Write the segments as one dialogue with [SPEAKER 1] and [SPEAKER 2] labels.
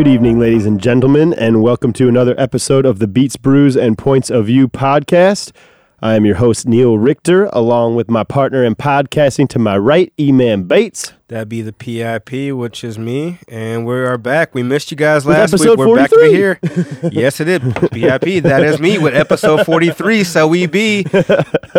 [SPEAKER 1] Good evening, ladies and gentlemen, and welcome to another episode of the Beats, Brews, and Points of View podcast. I am your host, Neil Richter, along with my partner in podcasting to my right, E Man Bates.
[SPEAKER 2] That'd be the PIP, which is me, and we are back. We missed you guys last week. We're back to
[SPEAKER 1] 43.
[SPEAKER 2] be here. yes, it is PIP. That is me with episode forty-three. So we be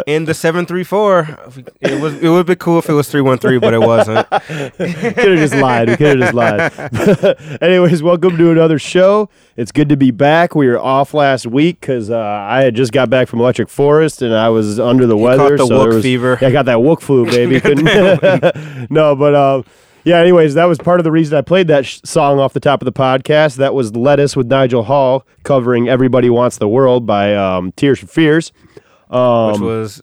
[SPEAKER 2] in the seven three four. It was it would be cool if it was three one three, but it wasn't.
[SPEAKER 1] We could have just lied. We could have just lied. Anyways, welcome to another show. It's good to be back. We were off last week because uh, I had just got back from Electric Forest and I was under the weather.
[SPEAKER 2] caught the
[SPEAKER 1] so
[SPEAKER 2] wook
[SPEAKER 1] was-
[SPEAKER 2] fever.
[SPEAKER 1] Yeah, I got that wook flu, baby. No, but uh, yeah. Anyways, that was part of the reason I played that sh- song off the top of the podcast. That was "Lettuce" with Nigel Hall covering "Everybody Wants the World" by um, Tears for Fears,
[SPEAKER 2] Which was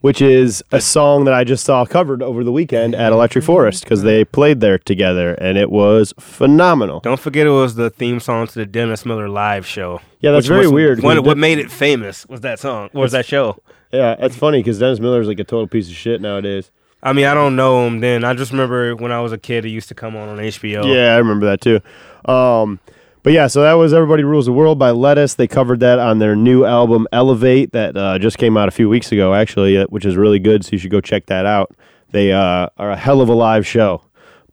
[SPEAKER 1] which is a song that I just saw covered over the weekend at Electric Forest because they played there together and it was phenomenal.
[SPEAKER 2] don't forget it was the theme song to the Dennis Miller live show.
[SPEAKER 1] Yeah, that's very
[SPEAKER 2] was
[SPEAKER 1] weird,
[SPEAKER 2] One, what made it famous was that song. Was that show?
[SPEAKER 1] Yeah, that's funny because Dennis Miller is like a total piece of shit nowadays.
[SPEAKER 2] I mean, I don't know him then. I just remember when I was a kid, it used to come on on HBO.
[SPEAKER 1] Yeah, I remember that too. Um, but yeah, so that was "Everybody Rules the World" by Lettuce. They covered that on their new album "Elevate" that uh, just came out a few weeks ago, actually, uh, which is really good. So you should go check that out. They uh, are a hell of a live show.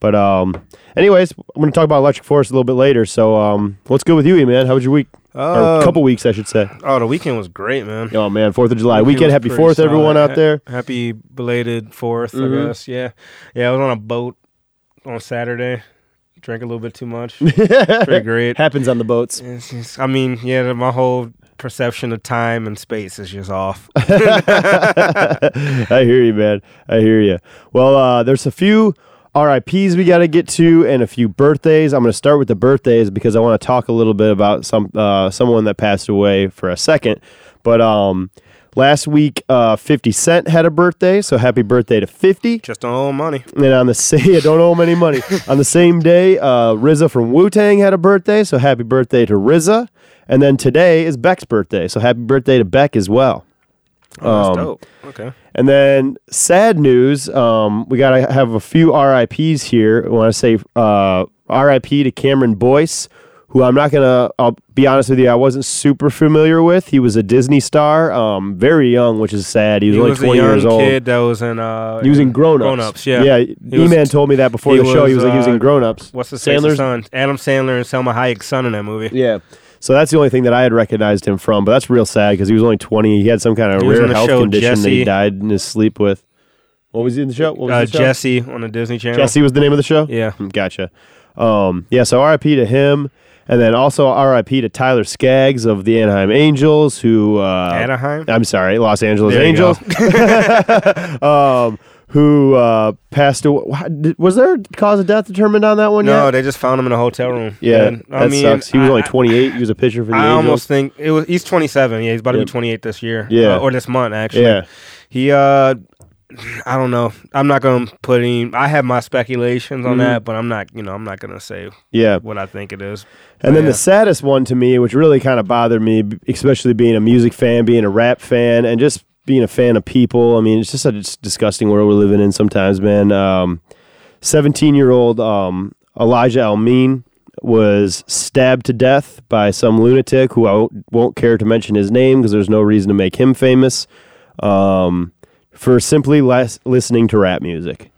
[SPEAKER 1] But um, anyways, I'm going to talk about Electric Forest a little bit later. So um, let's go with you, man. How was your week? or
[SPEAKER 2] Uh,
[SPEAKER 1] a couple weeks, I should say.
[SPEAKER 2] Oh, the weekend was great, man.
[SPEAKER 1] Oh man, Fourth of July
[SPEAKER 2] Weekend
[SPEAKER 1] weekend. Happy Fourth,
[SPEAKER 2] solid.
[SPEAKER 1] everyone out
[SPEAKER 2] Ha-
[SPEAKER 1] there.
[SPEAKER 2] Happy belated 4th
[SPEAKER 1] Mhm.
[SPEAKER 2] I guess. Yeah, yeah. I was on a boat on Saturday. Drank a little bit too much. Pretty great.
[SPEAKER 1] Happens on the boats.
[SPEAKER 2] Just- I mean, yeah, my whole perception of time and space is just off.
[SPEAKER 1] I hear you, man. I hear you. Well, uh, there's a few RIPS we got to get to, and a few birthdays. I'm going to start with the birthdays because I want to talk a little bit about some uh, someone that passed away for a second. But um, last week, uh, 50 Cent had a birthday, so happy birthday to 50.
[SPEAKER 2] just don't owe him money.
[SPEAKER 1] And on the same, I don't owe him any money. on the same day, uh, RZA from Wu Tang had a birthday, so happy birthday to RZA. And then today is Beck's birthday, so happy birthday to Beck as well.
[SPEAKER 2] Oh, that's
[SPEAKER 1] Um,
[SPEAKER 2] dope. Okay.
[SPEAKER 1] And then sad news, um, we got to have a few RIPs here. I want to say uh, RIP to Cameron Boyce, who I'm not to, I'll be honest with you, I wasn't super familiar with. He was a Disney star, um, very young, which is sad. He was
[SPEAKER 2] He
[SPEAKER 1] only
[SPEAKER 2] was
[SPEAKER 1] 20
[SPEAKER 2] a young
[SPEAKER 1] years old.
[SPEAKER 2] kid that was in uh
[SPEAKER 1] He was in Grown Ups.
[SPEAKER 2] Grown Ups, yeah.
[SPEAKER 1] Yeah,
[SPEAKER 2] He
[SPEAKER 1] E-Man told me that before
[SPEAKER 2] he
[SPEAKER 1] the show. he was like, he was in
[SPEAKER 2] uh,
[SPEAKER 1] Grown Ups.
[SPEAKER 2] What's the Sandler's son? Adam Sandler and Salma Hayek's son in that movie.
[SPEAKER 1] Yeah. So that's the only thing that I had recognized him from, but that's real sad because he was only 20. He had some kind of
[SPEAKER 2] He
[SPEAKER 1] rare health condition that he died in his sleep with. What was he in the show? What was
[SPEAKER 2] Uh,
[SPEAKER 1] the show?
[SPEAKER 2] Jessie on the Disney Channel.
[SPEAKER 1] Jessie was the name of the show?
[SPEAKER 2] Yeah.
[SPEAKER 1] Gotcha. Um, yeah, so RIP to him. And then also RIP to Tyler Skaggs of the Anaheim Angels, who. Uh,
[SPEAKER 2] Anaheim.
[SPEAKER 1] I'm sorry, Los Angeles
[SPEAKER 2] There you
[SPEAKER 1] Angels. um, who uh, passed away. Was there a cause of death determined on that one
[SPEAKER 2] No,
[SPEAKER 1] yet?
[SPEAKER 2] they just found him in a hotel room.
[SPEAKER 1] Yeah,
[SPEAKER 2] And, I
[SPEAKER 1] that sucks. He was
[SPEAKER 2] I-
[SPEAKER 1] only
[SPEAKER 2] I-
[SPEAKER 1] 28. He was a pitcher for the
[SPEAKER 2] I
[SPEAKER 1] Angels.
[SPEAKER 2] almost think it was. He's 27. Yeah, he's about to be 28 this year.
[SPEAKER 1] Yeah.
[SPEAKER 2] uh, or this month actually.
[SPEAKER 1] yeah.
[SPEAKER 2] He. uh I don't know. I'm not gonna put any. I have my speculations on
[SPEAKER 1] Mhm.
[SPEAKER 2] that, but I'm not. You know, I'm not gonna say
[SPEAKER 1] Yeah.
[SPEAKER 2] what I think it is.
[SPEAKER 1] And then
[SPEAKER 2] Yeah.
[SPEAKER 1] the saddest one to me, which really kind of bothered me, especially being a music fan, being a rap fan, and just being a fan of people. I mean, it's just a disgusting world we're living in sometimes, man. Um, 17 year old um, Elijah Al-Amin was stabbed to death by some lunatic who I won't- won't care to mention his name because there's no reason to make him famous um, for simply les- listening to rap music.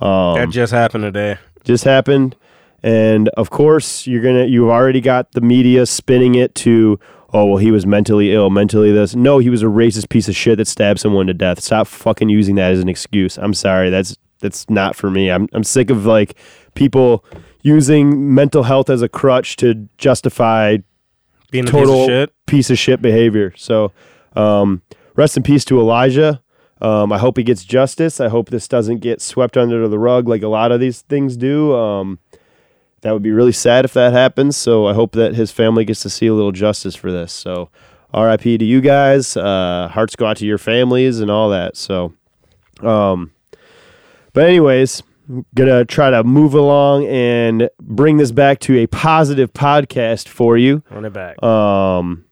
[SPEAKER 1] Um,
[SPEAKER 2] that just happened today.
[SPEAKER 1] just happened and of course you're gonna you've already got the media spinning it to oh well he was mentally ill mentally this no he was a racist piece of shit that stabbed someone to death stop fucking using that as an excuse i'm sorry that's that's not for me i'm, I'm sick of like people using mental health as a crutch to justify
[SPEAKER 2] Being a
[SPEAKER 1] total
[SPEAKER 2] piece of shit.
[SPEAKER 1] piece of shit behavior. So, um, rest in peace to Elijah. Um, I hope he gets justice. I hope this doesn't get swept under the rug like a lot of these things do. Um, that would be really sad if that happens. So I hope that his family gets to see a little justice for this. So, RIP to you guys. Uh, hearts go out to your families and all that. So, um, but anyways, gonna try to move along and bring this back to a positive podcast for you.
[SPEAKER 2] On it back.
[SPEAKER 1] Um,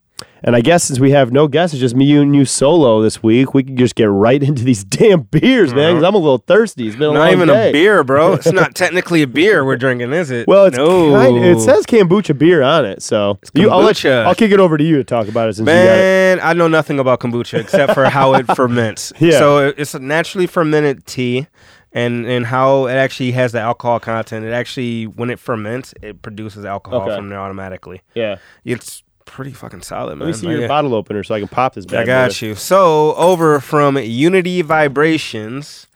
[SPEAKER 1] And I guess since we have no guests, it's just me and you solo this week. We can just get right into these damn beers, man. Because uh-huh. I'm a little thirsty. It's been a
[SPEAKER 2] Not
[SPEAKER 1] long
[SPEAKER 2] even
[SPEAKER 1] day.
[SPEAKER 2] a beer, bro. It's not technically a beer we're drinking, is it?
[SPEAKER 1] Well, it's
[SPEAKER 2] no.
[SPEAKER 1] kind it says kombucha beer on it, so you, I'll let you,
[SPEAKER 2] kombucha.
[SPEAKER 1] I'll kick it over to you to talk about it since you got it.
[SPEAKER 2] Man, I know nothing about kombucha except for how it ferments.
[SPEAKER 1] Yeah.
[SPEAKER 2] So it- it's a naturally fermented tea, and and how it actually has the alcohol content. It actually, when it ferments, it produces alcohol
[SPEAKER 1] Okay.
[SPEAKER 2] from there automatically.
[SPEAKER 1] Yeah,
[SPEAKER 2] It's pretty fucking solid, man.
[SPEAKER 1] let me see
[SPEAKER 2] Like,
[SPEAKER 1] your bottle opener so I can pop this. Bad
[SPEAKER 2] I got
[SPEAKER 1] boy.
[SPEAKER 2] you. So over from Unity Vibrations,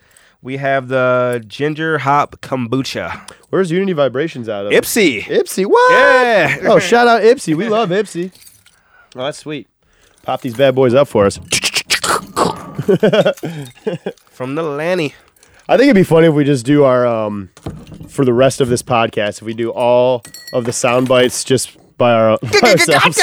[SPEAKER 2] we have the ginger hop kombucha.
[SPEAKER 1] Where's Unity Vibrations out of?
[SPEAKER 2] Ypsi.
[SPEAKER 1] Ypsi, what?
[SPEAKER 2] Yeah.
[SPEAKER 1] Oh, shout out Ypsi. We love Ypsi. Oh, that's sweet. Pop these bad boys up for us.
[SPEAKER 2] From the Lanny.
[SPEAKER 1] I think it'd be funny if we just do our um for the rest of this podcast. If we do all of the sound bites just by our by ourselves.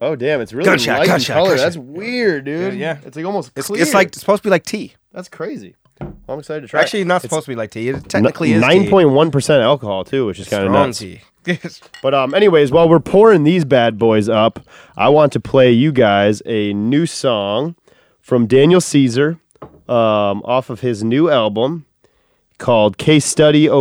[SPEAKER 1] oh damn! It's really
[SPEAKER 2] Gunshot,
[SPEAKER 1] light
[SPEAKER 2] gunshot,
[SPEAKER 1] in color.
[SPEAKER 2] gunshot.
[SPEAKER 1] That's weird, dude.
[SPEAKER 2] Yeah, yeah.
[SPEAKER 1] it's like almost
[SPEAKER 2] It's,
[SPEAKER 1] clear.
[SPEAKER 2] it's like it's supposed to be like tea.
[SPEAKER 1] that's crazy. I'm excited to try.
[SPEAKER 2] Actually, not supposed to be like tea. It technically is
[SPEAKER 1] nine
[SPEAKER 2] tea.
[SPEAKER 1] point one percent alcohol too, which is kind of
[SPEAKER 2] Strong
[SPEAKER 1] nuts.
[SPEAKER 2] tea.
[SPEAKER 1] But um, anyways, while we're pouring these bad boys up, I want to play you guys a new song from Daniel Caesar um, off of his new album called Case Study 02,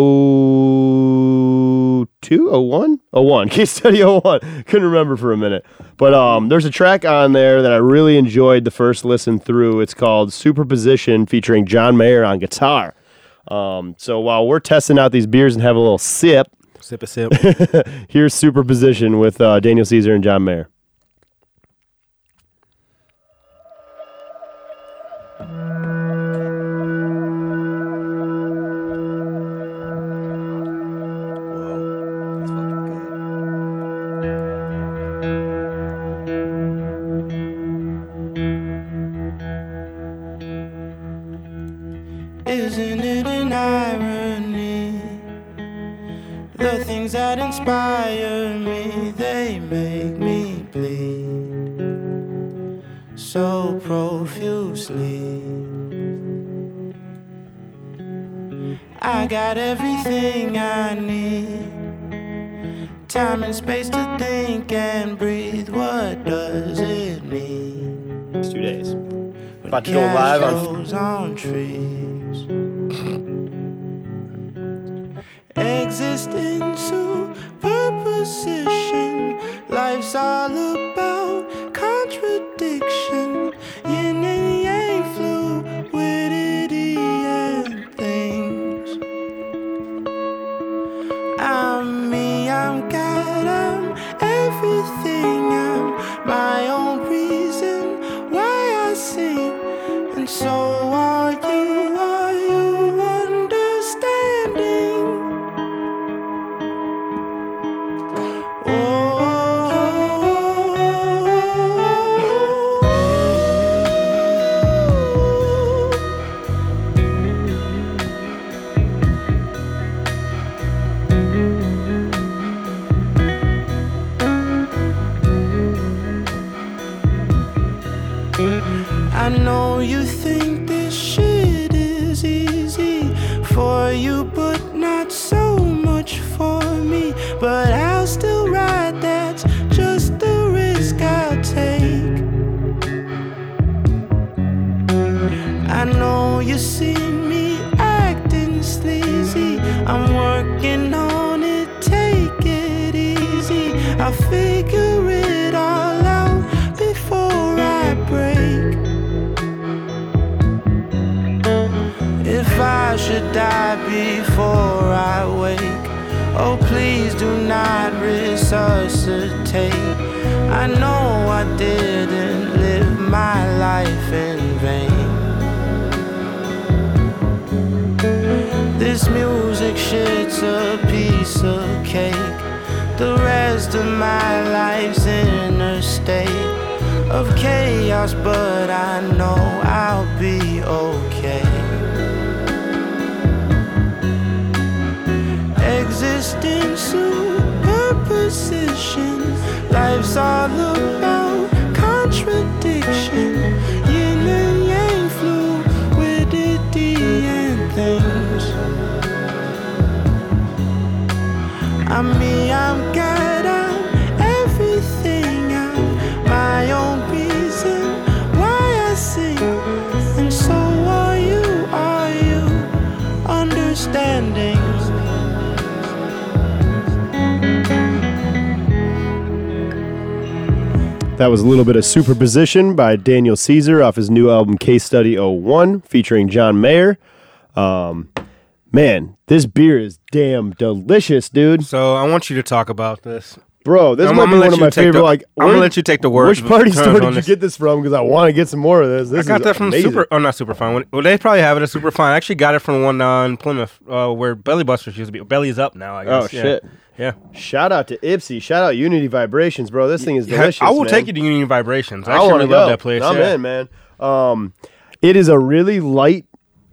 [SPEAKER 1] 01? 01. Case Study 01. Couldn't remember for a minute. But um, there's a track on there that I really enjoyed the first listen through. It's called Superposition featuring John Mayer on guitar. Um, so while we're testing out these beers and have a little sip,
[SPEAKER 2] sip a sip.
[SPEAKER 1] Here's Superposition with uh, Daniel Caesar and John Mayer.
[SPEAKER 3] Everything I need. Time and space to think and breathe. What does it mean?
[SPEAKER 1] It's two days.
[SPEAKER 3] when
[SPEAKER 1] About to go live on-
[SPEAKER 3] trees. Existing superposition. Life's all about contradiction. So
[SPEAKER 1] That was a little bit of superposition by Daniel Caesar off his new album Case Study 01 featuring John Mayer. Um, man, this beer is damn delicious, dude.
[SPEAKER 2] So I want you to talk about this.
[SPEAKER 1] Bro, this
[SPEAKER 2] I'm-
[SPEAKER 1] might
[SPEAKER 2] I'm
[SPEAKER 1] be one of my favorite.
[SPEAKER 2] the-
[SPEAKER 1] like,
[SPEAKER 2] I'm gonna let you take the word
[SPEAKER 1] Which party store did you
[SPEAKER 2] this.
[SPEAKER 1] get this from? Because I want to get some more of this. This
[SPEAKER 2] I got
[SPEAKER 1] is
[SPEAKER 2] that from
[SPEAKER 1] amazing.
[SPEAKER 2] Super. Oh, not Superfine. Well, they probably have it at Superfine. I actually got it from one uh, in Plymouth, uh, where Belly Busters used to be. Belly's up now. I
[SPEAKER 1] Oh
[SPEAKER 2] guess. Yeah.
[SPEAKER 1] shit!
[SPEAKER 2] Yeah.
[SPEAKER 1] Shout out to Ypsi. Shout out Unity Vibrations, bro. This thing is delicious.
[SPEAKER 2] I will
[SPEAKER 1] man.
[SPEAKER 2] take you to Unity Vibrations. I
[SPEAKER 1] I
[SPEAKER 2] actually
[SPEAKER 1] want to
[SPEAKER 2] love
[SPEAKER 1] go.
[SPEAKER 2] that place.
[SPEAKER 1] I'm
[SPEAKER 2] yeah.
[SPEAKER 1] in, man. Um, it is a really light,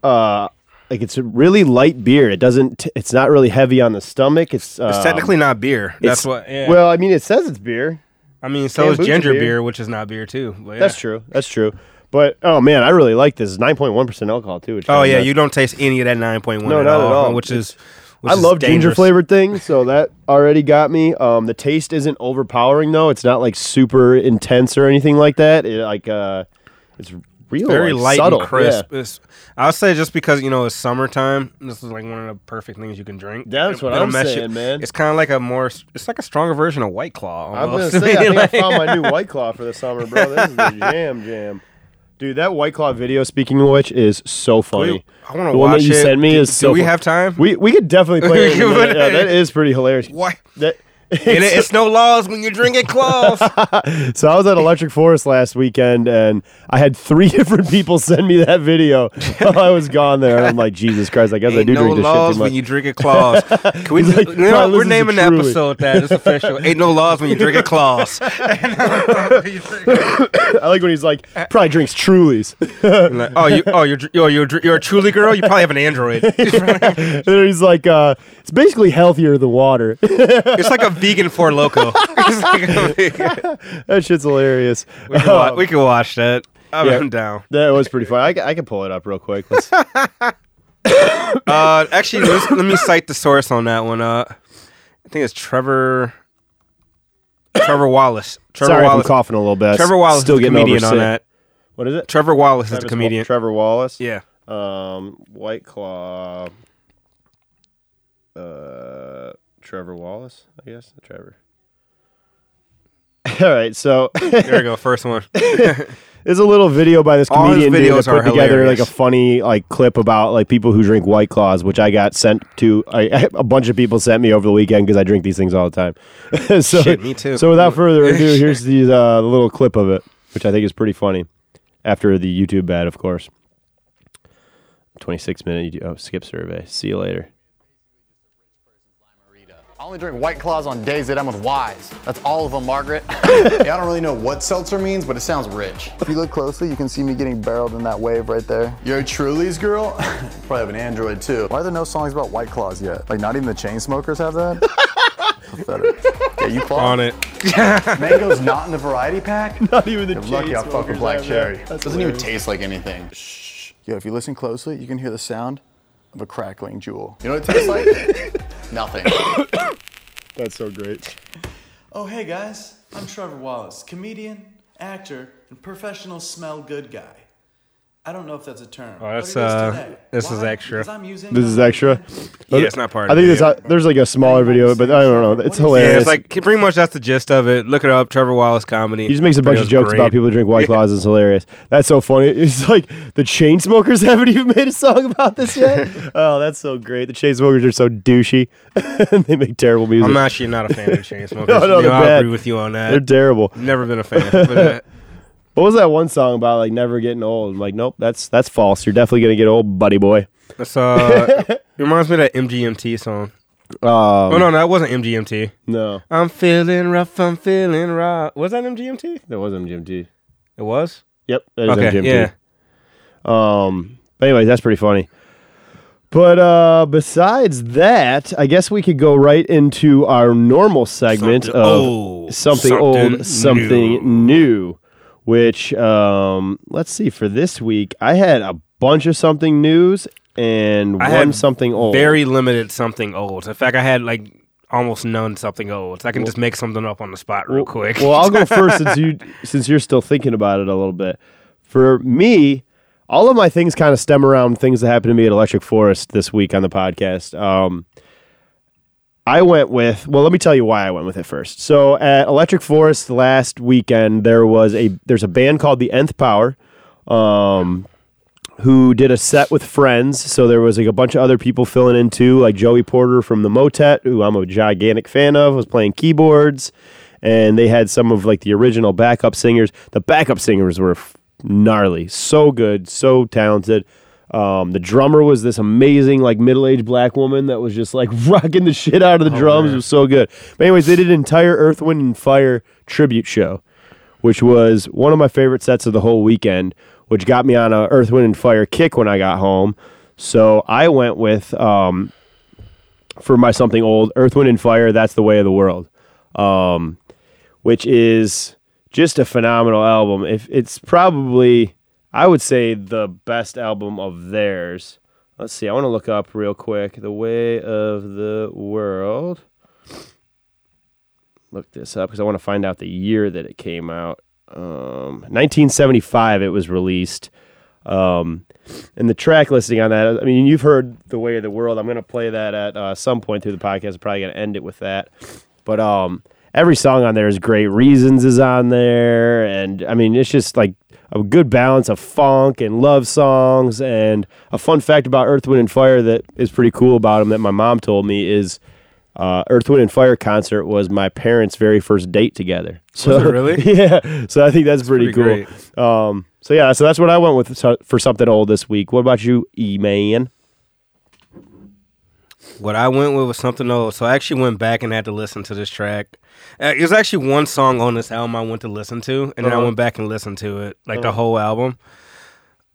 [SPEAKER 1] uh, like it's a really light beer. It doesn't. It's not really heavy on the stomach. It's,
[SPEAKER 2] It's
[SPEAKER 1] um,
[SPEAKER 2] technically not beer. That's what. Yeah.
[SPEAKER 1] Well, I mean, it says it's beer.
[SPEAKER 2] I mean, so is ginger
[SPEAKER 1] beer.
[SPEAKER 2] beer. which is not beer too. Yeah.
[SPEAKER 1] That's true. That's true. But oh man, I really like this. Nine point one percent alcohol too. which
[SPEAKER 2] Oh yeah,
[SPEAKER 1] nuts.
[SPEAKER 2] you don't taste any of that nine point one.
[SPEAKER 1] No,
[SPEAKER 2] at
[SPEAKER 1] not at all.
[SPEAKER 2] Which is.
[SPEAKER 1] I love ginger flavored things, so that already got me. Um, the taste isn't overpowering though. It's not like super intense or anything like that. It like uh, it's real
[SPEAKER 2] Very
[SPEAKER 1] like,
[SPEAKER 2] light
[SPEAKER 1] subtle.
[SPEAKER 2] and crisp.
[SPEAKER 1] Yeah.
[SPEAKER 2] I'll say just because you know it's summertime, this is like one of the perfect things you can drink.
[SPEAKER 1] That's
[SPEAKER 2] It-
[SPEAKER 1] what I'm saying, man.
[SPEAKER 2] It's kind of like a more. It's like a stronger version of White Claw.
[SPEAKER 1] I'm gonna say, I I found my new White Claw for the summer, bro. This is the jam, jam. Dude, that White Claw video, speaking of which, is so funny.
[SPEAKER 2] We- I want to
[SPEAKER 1] The one
[SPEAKER 2] watch
[SPEAKER 1] that you
[SPEAKER 2] it.
[SPEAKER 1] sent me
[SPEAKER 2] do,
[SPEAKER 1] is
[SPEAKER 2] do
[SPEAKER 1] so
[SPEAKER 2] we
[SPEAKER 1] fu-
[SPEAKER 2] have time?
[SPEAKER 1] We we could definitely play it. In a
[SPEAKER 2] You
[SPEAKER 1] minute.
[SPEAKER 2] would-
[SPEAKER 1] Yeah, that is pretty hilarious.
[SPEAKER 2] What?
[SPEAKER 1] That,
[SPEAKER 2] it- it's no laws when you're drinking claws.
[SPEAKER 1] so I was at Electric Forest last weekend, and I had three different people send me that video while I was gone there. And I'm like, Jesus Christ! I guess I do
[SPEAKER 2] no
[SPEAKER 1] drink this shit
[SPEAKER 2] laws
[SPEAKER 1] too much.
[SPEAKER 2] when you drinking claws. Can we?
[SPEAKER 1] Like,
[SPEAKER 2] you know,
[SPEAKER 1] "Probably
[SPEAKER 2] we're naming the episode that. It's official. Ain't no laws when you drink drinking claws.
[SPEAKER 1] I like when he's like, probably drinks Trulies.
[SPEAKER 2] Like, oh, you, oh, you're, oh, you're, you're a truly girl. You probably have an Android.
[SPEAKER 1] and he's like, uh, it's basically healthier than water.
[SPEAKER 2] It's like a vegan Four Loco. It's like a vegan-
[SPEAKER 1] that shit's hilarious.
[SPEAKER 2] we, can wa- we can watch that. I'm
[SPEAKER 1] Yeah.
[SPEAKER 2] down.
[SPEAKER 1] That was pretty fun. I, ca- I can pull it up real quick. Let's,
[SPEAKER 2] Uh, actually, let's, let me cite the source on that one. Uh, I think it's Trevor. Trevor Wallace. Trevor
[SPEAKER 1] sorry if I'm
[SPEAKER 2] Wallace.
[SPEAKER 1] coughing a little bit.
[SPEAKER 2] Trevor Wallace
[SPEAKER 1] Still
[SPEAKER 2] is a
[SPEAKER 1] getting
[SPEAKER 2] comedian
[SPEAKER 1] over
[SPEAKER 2] on
[SPEAKER 1] sick.
[SPEAKER 2] that.
[SPEAKER 1] What is it?
[SPEAKER 2] Trevor Wallace is
[SPEAKER 1] Travis
[SPEAKER 2] the
[SPEAKER 1] Wa-
[SPEAKER 2] comedian.
[SPEAKER 1] Trevor Wallace.
[SPEAKER 2] yeah.
[SPEAKER 1] Um, White Claw. Uh, Trevor Wallace, I guess. Trevor. All right, so
[SPEAKER 2] There we go. First one.
[SPEAKER 1] there's a little video by this
[SPEAKER 2] All his
[SPEAKER 1] comedian dude
[SPEAKER 2] videos
[SPEAKER 1] that put
[SPEAKER 2] are
[SPEAKER 1] together
[SPEAKER 2] hilarious.
[SPEAKER 1] like a funny like clip about like people who drink White Claws, which I got sent to. I, a bunch of people sent me over the weekend because I drink these things all the time. so,
[SPEAKER 2] Shit, me too.
[SPEAKER 1] So without further ado, here's the uh, little clip of it, which I think is pretty funny. After the YouTube ad, of course. 26 minute YouTube, oh, skip survey. See you later.
[SPEAKER 4] I only drink White Claws on days that I'm with Wise. That's all of them, Margaret.
[SPEAKER 5] Yeah, I don't really know what seltzer means, but it sounds rich.
[SPEAKER 4] if you look closely, you can see me getting barreled in that wave right there.
[SPEAKER 5] You're a Truly's girl? Probably have an Android too.
[SPEAKER 4] Why are there no songs about White Claws yet? Like, not even the Chainsmokers have that? Pathetic. Yeah, you claw.
[SPEAKER 2] on it.
[SPEAKER 5] Mango's not in the variety pack?
[SPEAKER 1] Not even the
[SPEAKER 5] You're lucky I fuck with black cherry.
[SPEAKER 1] That's
[SPEAKER 5] Doesn't even taste like anything.
[SPEAKER 4] Yeah, if you listen closely, you can hear the sound of a crackling Juul.
[SPEAKER 5] You know what it tastes like? Nothing.
[SPEAKER 1] That's so great.
[SPEAKER 6] Oh, hey guys, I'm Trevor Wallace, comedian, actor, and professional smell good guy. I don't know if that's a term.
[SPEAKER 2] Oh, that's,
[SPEAKER 6] but it is
[SPEAKER 2] uh,
[SPEAKER 6] today.
[SPEAKER 2] this is extra.
[SPEAKER 6] I'm using
[SPEAKER 1] This is extra.
[SPEAKER 2] Yeah, it's not part
[SPEAKER 1] I
[SPEAKER 2] of
[SPEAKER 1] think
[SPEAKER 2] the
[SPEAKER 1] there's
[SPEAKER 2] video.
[SPEAKER 1] a, there's like a smaller video, but I don't know. It's hilarious.
[SPEAKER 2] Yeah, it's like pretty much that's the gist of it. Look it up, Trevor Wallace comedy.
[SPEAKER 1] He just makes a bunch of
[SPEAKER 2] Video's
[SPEAKER 1] jokes about people who drink White Claws. It's hilarious. That's so funny. It's like the Chainsmokers haven't even made a song about this yet. oh, that's so great. The Chainsmokers are so douchey. they make terrible music.
[SPEAKER 2] I'm actually not a fan of the Chainsmokers.
[SPEAKER 1] No, no,
[SPEAKER 2] You know, I'll agree with you on that.
[SPEAKER 1] They're terrible.
[SPEAKER 2] Never been a fan. But, uh,
[SPEAKER 1] What was that one song about? Like never getting old. I'm like, nope, that's that's false. You're definitely gonna get old, buddy boy.
[SPEAKER 2] it's, uh, it reminds me of that MGMT song.
[SPEAKER 1] Um,
[SPEAKER 2] Oh no, no, that wasn't MGMT.
[SPEAKER 1] no,
[SPEAKER 2] I'm feeling rough. I'm feeling raw. Was that MGMT?
[SPEAKER 1] that wasn't MGMT.
[SPEAKER 2] It was.
[SPEAKER 1] Yep, that is
[SPEAKER 2] Okay,
[SPEAKER 1] MGMT.
[SPEAKER 2] yeah.
[SPEAKER 1] Um, but anyways, that's pretty funny. But uh, besides that, I guess we could go right into our normal segment
[SPEAKER 2] Something
[SPEAKER 1] of
[SPEAKER 2] old,
[SPEAKER 1] something,
[SPEAKER 2] something
[SPEAKER 1] old, something new. Which um, let's see for this week, I had a bunch of something news and
[SPEAKER 2] I
[SPEAKER 1] one something old.
[SPEAKER 2] Very limited something old. In fact, I had like almost none something old. So I can just make something up on the spot real quick.
[SPEAKER 1] Well, I'll go first since you since you're still thinking about it a little bit. For me, all of my things kind of stem around things that happened to me at Electric Forest this week on the podcast. Um, I went with well, let me tell you why I went with it first. So at Electric Forest last weekend, there was a there's a band called the Nth Power. Um, who did a set with friends. So there was like a bunch of other people filling in too, like Joey Porter from the Motet, who I'm a gigantic fan of, was playing keyboards, and they had some of like the original backup singers. The backup singers were gnarly, so good, so talented. Um, the drummer was this amazing, like middle-aged black woman that was just like rocking the shit out of the drums. It was so good. But anyways, they did an entire Earth, Wind, and Fire tribute show which was one of my favorite sets of the whole weekend, which got me on a Earth, Wind, and Fire kick when I got home. So I went with um, for my something old, Earth, Wind, and Fire. That's the way of the world, um, which is just a phenomenal album. If it's probably, I would say, the best album of theirs. Let's see. I want to look up real quick. The Way of the World look this up because I want to find out the year that it came out. Um, 1975, it was released. Um, and the track listing on that, I mean, you've heard The Way of the World. I'm going to play that at uh, some point through the podcast. I'm probably going to end it with that. But um, every song on there is great. Reasons is on there. And I mean, it's just like a good balance of funk and love songs. And a fun fact about Earth, Wind, and Fire that is pretty cool about them that my mom told me is uh, Earth, Wind, and Fire concert was my parents' very first date together. So
[SPEAKER 2] really?
[SPEAKER 1] yeah. So I think that's, pretty,
[SPEAKER 2] pretty
[SPEAKER 1] cool. Um, so yeah, so that's what I went with for something old this week. What about you, E Man?
[SPEAKER 2] What I went with was something old. So I actually went back and had to listen to this track. Uh, it was actually one song on this album I went to listen to, and then I
[SPEAKER 1] Uh-huh.
[SPEAKER 2] went back and listened to it, like the whole album.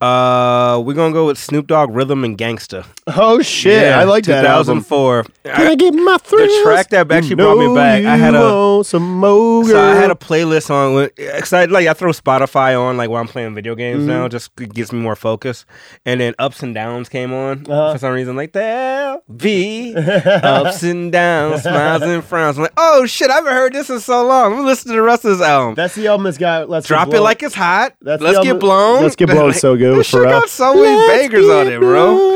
[SPEAKER 2] Uh, we're gonna go with Snoop Dogg, Rhythm and Gangsta.
[SPEAKER 1] Oh shit, I like that album.
[SPEAKER 2] 2004.
[SPEAKER 1] Can I
[SPEAKER 2] I-
[SPEAKER 1] get my thrills?
[SPEAKER 2] The track that actually
[SPEAKER 1] You
[SPEAKER 2] brought me
[SPEAKER 1] know
[SPEAKER 2] back, I had
[SPEAKER 1] you
[SPEAKER 2] a-
[SPEAKER 1] want some more
[SPEAKER 2] so I had
[SPEAKER 1] girl.
[SPEAKER 2] a playlist on, when- cause I like I throw Spotify on like while I'm playing video games
[SPEAKER 1] Mm-hmm.
[SPEAKER 2] now, just it gives me more focus. And then Ups and Downs came on
[SPEAKER 1] Uh-huh.
[SPEAKER 2] for some reason, like there'll be ups and downs, smiles and frowns. I'm like, oh shit, I haven't heard this in so long. Let me listen to the rest of this album.
[SPEAKER 1] That's the album that's got Let's Get
[SPEAKER 2] Drop it
[SPEAKER 1] Blown.
[SPEAKER 2] like it's hot.
[SPEAKER 1] That's
[SPEAKER 2] Let's
[SPEAKER 1] the
[SPEAKER 2] get blown.
[SPEAKER 1] Let's Get Blown so good with
[SPEAKER 2] This
[SPEAKER 1] Pharrell.
[SPEAKER 2] got so many
[SPEAKER 1] Let's
[SPEAKER 2] bangers on it, bro.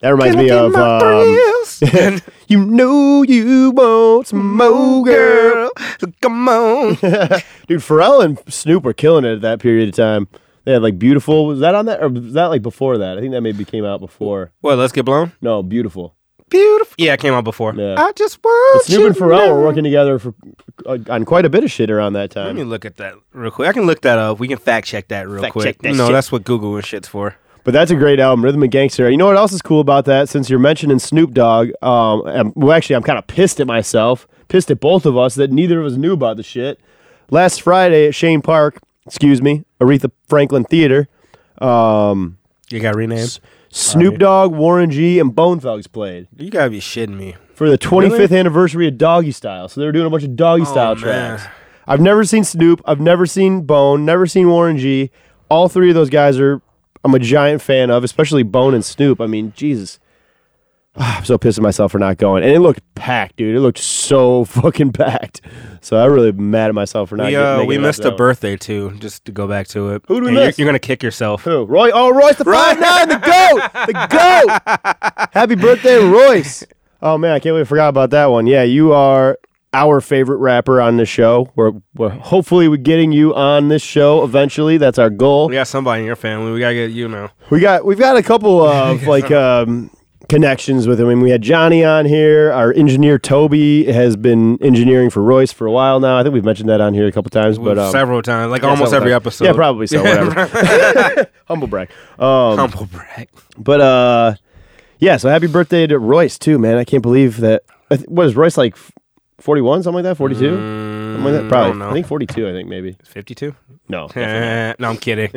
[SPEAKER 1] That reminds me of um, you know you want some more girl.
[SPEAKER 2] girl, come on.
[SPEAKER 1] Dude, Pharrell and Snoop were killing it at that period of time. They had like beautiful. Was that on that or was that like before that? I think that maybe came out before.
[SPEAKER 2] What? Let's get blown.
[SPEAKER 1] No, beautiful.
[SPEAKER 2] Beautiful. Yeah, it came out before.
[SPEAKER 1] Yeah.
[SPEAKER 2] I just want
[SPEAKER 1] Snoop
[SPEAKER 2] you
[SPEAKER 1] and Pharrell
[SPEAKER 2] to
[SPEAKER 1] were working together for uh, on quite a bit of shit around that time.
[SPEAKER 2] Let me look at that real quick. I can look that up. We can fact check that real
[SPEAKER 1] Fact
[SPEAKER 2] quick.
[SPEAKER 1] check that
[SPEAKER 2] no,
[SPEAKER 1] shit.
[SPEAKER 2] that's what Google and shit's for.
[SPEAKER 1] But that's a great album, Rhythm and Gangster. You know what else is cool about that? Since you're mentioning Snoop Dogg, um, I'm- well, actually, I'm kind of pissed at myself, pissed at both of us that neither of us knew about the shit. Last Friday at Chene Park, excuse me, Aretha Franklin Theater, um,
[SPEAKER 2] You got renamed?
[SPEAKER 1] Snoop Dogg, Warren G, and Bone Thugs played
[SPEAKER 2] You gotta be shitting me.
[SPEAKER 1] for the 25th anniversary of Doggy Style. So they were doing a bunch of Doggy oh, Style
[SPEAKER 2] Oh, man.
[SPEAKER 1] tracks. I've never seen Snoop. I've never seen Bone. Never seen Warren G. All three of those guys are I'm a giant fan of, especially Bone and Snoop. I mean, Jesus. I'm so pissed at myself for not going. And it looked packed, dude. It looked so fucking packed. So I'm really mad at myself for not
[SPEAKER 2] We
[SPEAKER 1] getting
[SPEAKER 2] uh, we missed a birthday too. Just to go back to it.
[SPEAKER 1] Who do we
[SPEAKER 2] And you're-
[SPEAKER 1] miss?
[SPEAKER 2] You're, gonna kick yourself.
[SPEAKER 1] Who? Roy? Oh, Royce the five nine, the goat, the goat. Happy birthday, Royce. Oh man, I can't believe I forgot about that one. Yeah, you are our favorite rapper on the show. We're we're hopefully we're getting you on this show eventually. That's our goal.
[SPEAKER 2] We got somebody in your family. We gotta get you now.
[SPEAKER 1] We got we've got a couple of like um, connections with him. I mean, we had Johnny on here. Our engineer Toby has been engineering for Royce for a while now. I think we've mentioned that on here a couple times, but um,
[SPEAKER 2] several times, like
[SPEAKER 1] yeah,
[SPEAKER 2] almost every
[SPEAKER 1] times.
[SPEAKER 2] episode.
[SPEAKER 1] Yeah, probably so. Whatever. Humble brag. Um,
[SPEAKER 2] Humble brag.
[SPEAKER 1] but uh, yeah. So happy birthday to Royce too, man. I can't believe that. I th- what is Royce like? Forty one, something like that. Forty two, something like that.
[SPEAKER 2] Mm, I
[SPEAKER 1] Probably.
[SPEAKER 2] don't know.
[SPEAKER 1] I think forty two. I think maybe.
[SPEAKER 2] Fifty-two.
[SPEAKER 1] No,
[SPEAKER 2] no, I'm kidding.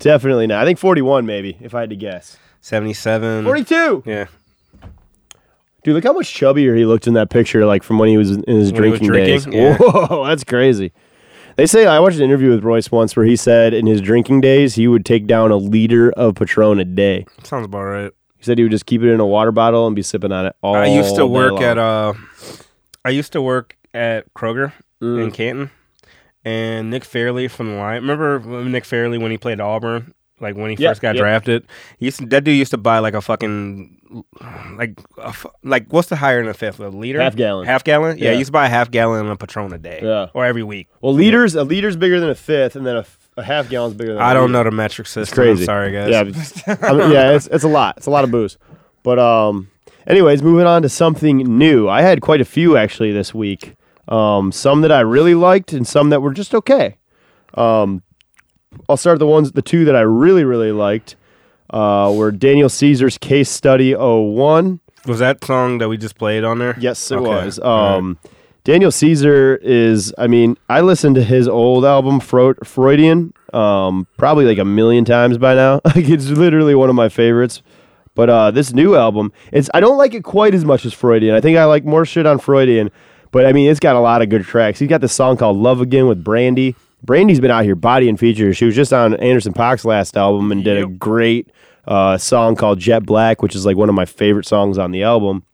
[SPEAKER 1] definitely not. I think forty one, maybe if I had to guess.
[SPEAKER 2] Seventy-seven.
[SPEAKER 1] Forty two.
[SPEAKER 2] Yeah.
[SPEAKER 1] Dude, look how much chubbier he looked in that picture, like from when he was in his
[SPEAKER 2] When he was
[SPEAKER 1] drinking,
[SPEAKER 2] drinking?
[SPEAKER 1] days.
[SPEAKER 2] Yeah.
[SPEAKER 1] Whoa, that's crazy. They say I watched an interview with Royce once where he said in his drinking days he would take down a liter of Patron a day.
[SPEAKER 2] Sounds about right.
[SPEAKER 1] He said he would just keep it in a water bottle and be sipping on it all.
[SPEAKER 2] I used to
[SPEAKER 1] day
[SPEAKER 2] work
[SPEAKER 1] long.
[SPEAKER 2] at uh, I used to work at Kroger
[SPEAKER 1] Mm.
[SPEAKER 2] in Canton, and Nick Fairley from the line. Remember Nick Fairley when he played Auburn, like when he
[SPEAKER 1] Yeah,
[SPEAKER 2] first got
[SPEAKER 1] yeah.
[SPEAKER 2] drafted? He used to, that dude used to buy like a fucking like a, like what's the higher in a fifth? A liter,
[SPEAKER 1] Half gallon.
[SPEAKER 2] half gallon. Yeah,
[SPEAKER 1] Yeah.
[SPEAKER 2] he used to buy a half gallon of Patron a day,
[SPEAKER 1] Yeah.
[SPEAKER 2] or every week.
[SPEAKER 1] Well, liters a liter's bigger than a fifth, and then a half gallon's bigger than. a
[SPEAKER 2] I don't know the metric system.
[SPEAKER 1] It's crazy.
[SPEAKER 2] I'm sorry, guys.
[SPEAKER 1] Yeah, I mean, yeah, it's it's a lot. It's a lot of booze. But um, anyways, moving on to something new. I had quite a few actually this week. Um, some that I really liked, and some that were just okay. Um, I'll start the ones, the two that I really really liked. Uh, were Daniel Caesar's Case Study 01
[SPEAKER 2] Was that song that we just played on there?
[SPEAKER 1] Yes, it
[SPEAKER 2] Okay.
[SPEAKER 1] was. Um, Daniel Caesar is. I mean, I listened to his old album Fro- Freudian um, probably like a million times by now. like it's literally one of my favorites. But uh, this new album, it's I don't like it quite as much as Freudian. I think I like more shit on Freudian. But I mean, it's got a lot of good tracks. He's got this song called "Love Again" with Brandy. Brandy's been out here bodying features. She was just on Anderson Paak's last album and did a great uh, song called "Jet Black," which is like one of my favorite songs on the album.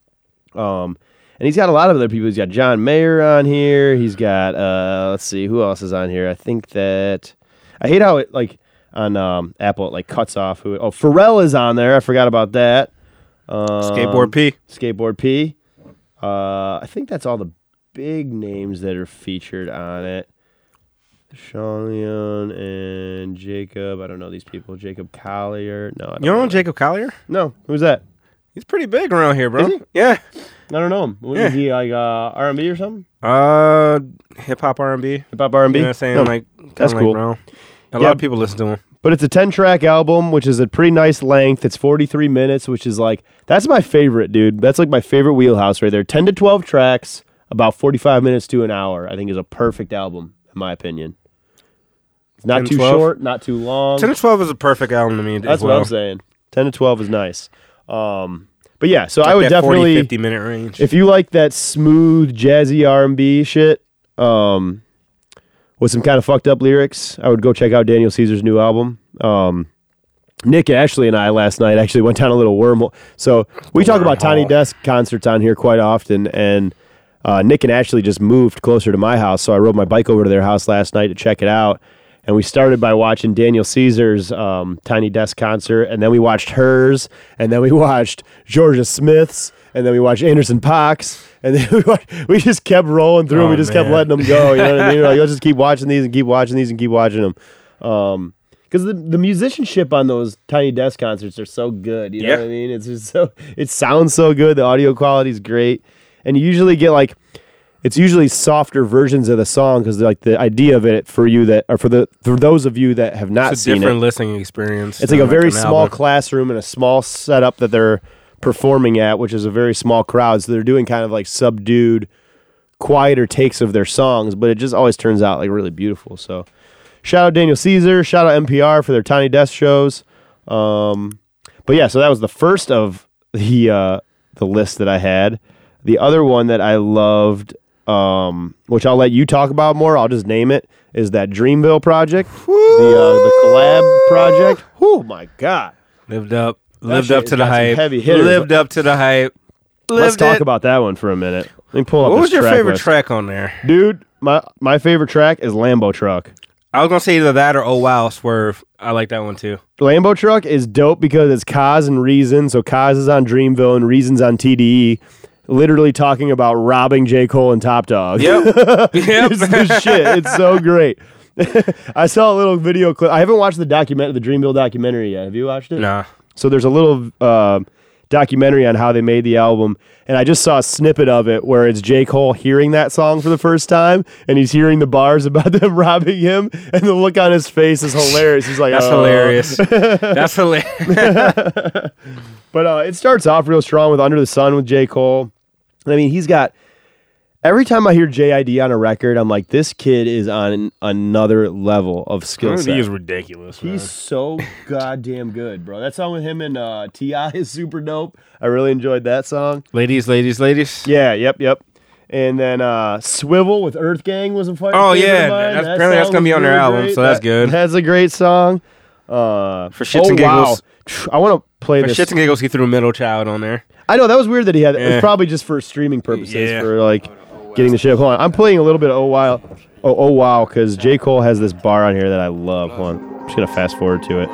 [SPEAKER 1] Um, and he's got a lot of other people. He's got John Mayer on here. He's got uh, let's see who else is on here. I think that I hate how it like on um, Apple it like cuts off who. Oh, Pharrell is on there. I forgot about that. Um,
[SPEAKER 2] Skateboard P.
[SPEAKER 1] Skateboard P. Uh, I think that's all the big names that are featured on it. Sean Leon and Jacob. I don't know these people. Jacob Collier. No, I don't
[SPEAKER 2] You don't know
[SPEAKER 1] know.
[SPEAKER 2] Jacob Collier?
[SPEAKER 1] No, who's that?
[SPEAKER 2] He's pretty big around here, bro.
[SPEAKER 1] He?
[SPEAKER 2] Yeah.
[SPEAKER 1] I don't know him. What,
[SPEAKER 2] Yeah.
[SPEAKER 1] Is he like uh, R and B or something?
[SPEAKER 2] Uh, hip hop R and B.
[SPEAKER 1] Hip hop R and B.
[SPEAKER 2] You know what I'm saying?
[SPEAKER 1] No.
[SPEAKER 2] Like
[SPEAKER 1] That's
[SPEAKER 2] like
[SPEAKER 1] cool.
[SPEAKER 2] Bro. A
[SPEAKER 1] Yeah.
[SPEAKER 2] lot of people listen to him.
[SPEAKER 1] But it's a 10 track album, which is a pretty nice length. It's 43 minutes, which is like, that's my favorite, dude. That's like my favorite wheelhouse right there. 10 to 12 tracks, about 45 minutes to an hour, I think is a perfect album, my opinion. Not
[SPEAKER 2] 10
[SPEAKER 1] too
[SPEAKER 2] 12?
[SPEAKER 1] short, not too long.
[SPEAKER 2] Ten to twelve is a perfect album to me. as
[SPEAKER 1] that's
[SPEAKER 2] well.
[SPEAKER 1] what I'm saying. 10 to 12 is nice. Um, but yeah, so I would definitely,
[SPEAKER 2] 40, 50 minute range.
[SPEAKER 1] if you like that smooth, jazzy R&B shit, um, with some kind of fucked up lyrics, I would go check out Daniel Caesar's new album. Um, Nick Ashley and I last night actually went down a little wormhole. So we talk about Tiny Desk concerts on here quite often, and uh, Nick and Ashley just moved closer to my house, so I rode my bike over to their house last night to check it out. And we started by watching Daniel Caesar's um, Tiny Desk concert, and then we watched hers, and then we watched Jorja Smith's, and then we watched Anderson Paak's, and then we watched, we just kept rolling through.
[SPEAKER 2] Oh,
[SPEAKER 1] we just kept letting them go. You know what I mean? Like let's just keep watching these and keep watching these and keep watching them. Um, because the, the musicianship on those tiny desk concerts are so good. You know
[SPEAKER 2] Yeah.
[SPEAKER 1] what I mean? It's just so it sounds so good. The audio quality is great, and you usually get like it's usually softer versions of the song because like the idea of it for you that or for the for those of you that have not
[SPEAKER 2] it's a
[SPEAKER 1] seen
[SPEAKER 2] different
[SPEAKER 1] it,
[SPEAKER 2] listening experience.
[SPEAKER 1] it's like a very small
[SPEAKER 2] album.
[SPEAKER 1] classroom and a small setup that they're performing at, which is a very small crowd. So they're doing kind of like subdued, quieter takes of their songs, but it just always turns out like really beautiful. So shout out Daniel Caesar, shout out NPR for their Tiny Desk shows. Um, but yeah, so that was the first of the uh, the list that I had. The other one that I loved, um, which I'll let you talk about more. I'll just name it. Is that Dreamville project? The uh, the collab project. Oh my god!
[SPEAKER 2] lived up,
[SPEAKER 1] That
[SPEAKER 2] lived up to the hype.
[SPEAKER 1] heavy hitters.
[SPEAKER 2] Lived up to the hype.
[SPEAKER 1] Let's talk
[SPEAKER 2] it.
[SPEAKER 1] about that one for a minute. Let me pull up.
[SPEAKER 2] What was your
[SPEAKER 1] track
[SPEAKER 2] favorite
[SPEAKER 1] list.
[SPEAKER 2] track on there?
[SPEAKER 1] dude? My my favorite track is Lambo Truck.
[SPEAKER 2] I was gonna say either that or Oh Wow Swerve. I like that one too.
[SPEAKER 1] Lambo Truck is dope because it's Cozz and Reason. So Cozz is on Dreamville and Reason's on TDE. Literally talking about robbing J. Cole and Top Dawg.
[SPEAKER 2] Yep. yep.
[SPEAKER 1] it's the shit. It's so great. I saw a little video clip. I haven't watched the document, the Dreamville documentary yet. Have you watched it?
[SPEAKER 2] nah.
[SPEAKER 1] So there's a little uh, documentary on how they made the album, and I just saw a snippet of it where it's J. Cole hearing that song for the first time, and he's hearing the bars about them robbing him, and the look on his face is hilarious. He's like,
[SPEAKER 2] That's
[SPEAKER 1] "Oh."
[SPEAKER 2] hilarious. That's hilarious.
[SPEAKER 1] But uh, it starts off real strong with Under the Sun with J. Cole. I mean, he's got. Every time I hear JID on a record, I'm like, this kid is on another level of skill set.
[SPEAKER 2] He is ridiculous. Man.
[SPEAKER 1] He's so goddamn good, bro. That song with him and uh, T.I. is super dope. I really enjoyed that song.
[SPEAKER 2] ladies, ladies, ladies.
[SPEAKER 1] Yeah, yep, yep. And then uh, Swivel with Earth Gang was a fun.
[SPEAKER 2] Oh, yeah, that's-
[SPEAKER 1] That
[SPEAKER 2] apparently that's gonna be on their album,
[SPEAKER 1] great.
[SPEAKER 2] so that's
[SPEAKER 1] That-
[SPEAKER 2] good.
[SPEAKER 1] That's a great song. Uh,
[SPEAKER 2] For shits
[SPEAKER 1] oh,
[SPEAKER 2] and giggles.
[SPEAKER 1] Wow. I want to. Play
[SPEAKER 2] For
[SPEAKER 1] this.
[SPEAKER 2] shits and giggles, he threw a Middle Child on there.
[SPEAKER 1] I know that was weird that he had. It was
[SPEAKER 2] Yeah.
[SPEAKER 1] probably just for streaming purposes,
[SPEAKER 2] Yeah.
[SPEAKER 1] for like getting the shit. Hold on, I'm playing a little bit of Oh Wow, oh Oh Wow, because J Cole has this bar on here that I love. Hold on, I'm just gonna fast forward to it.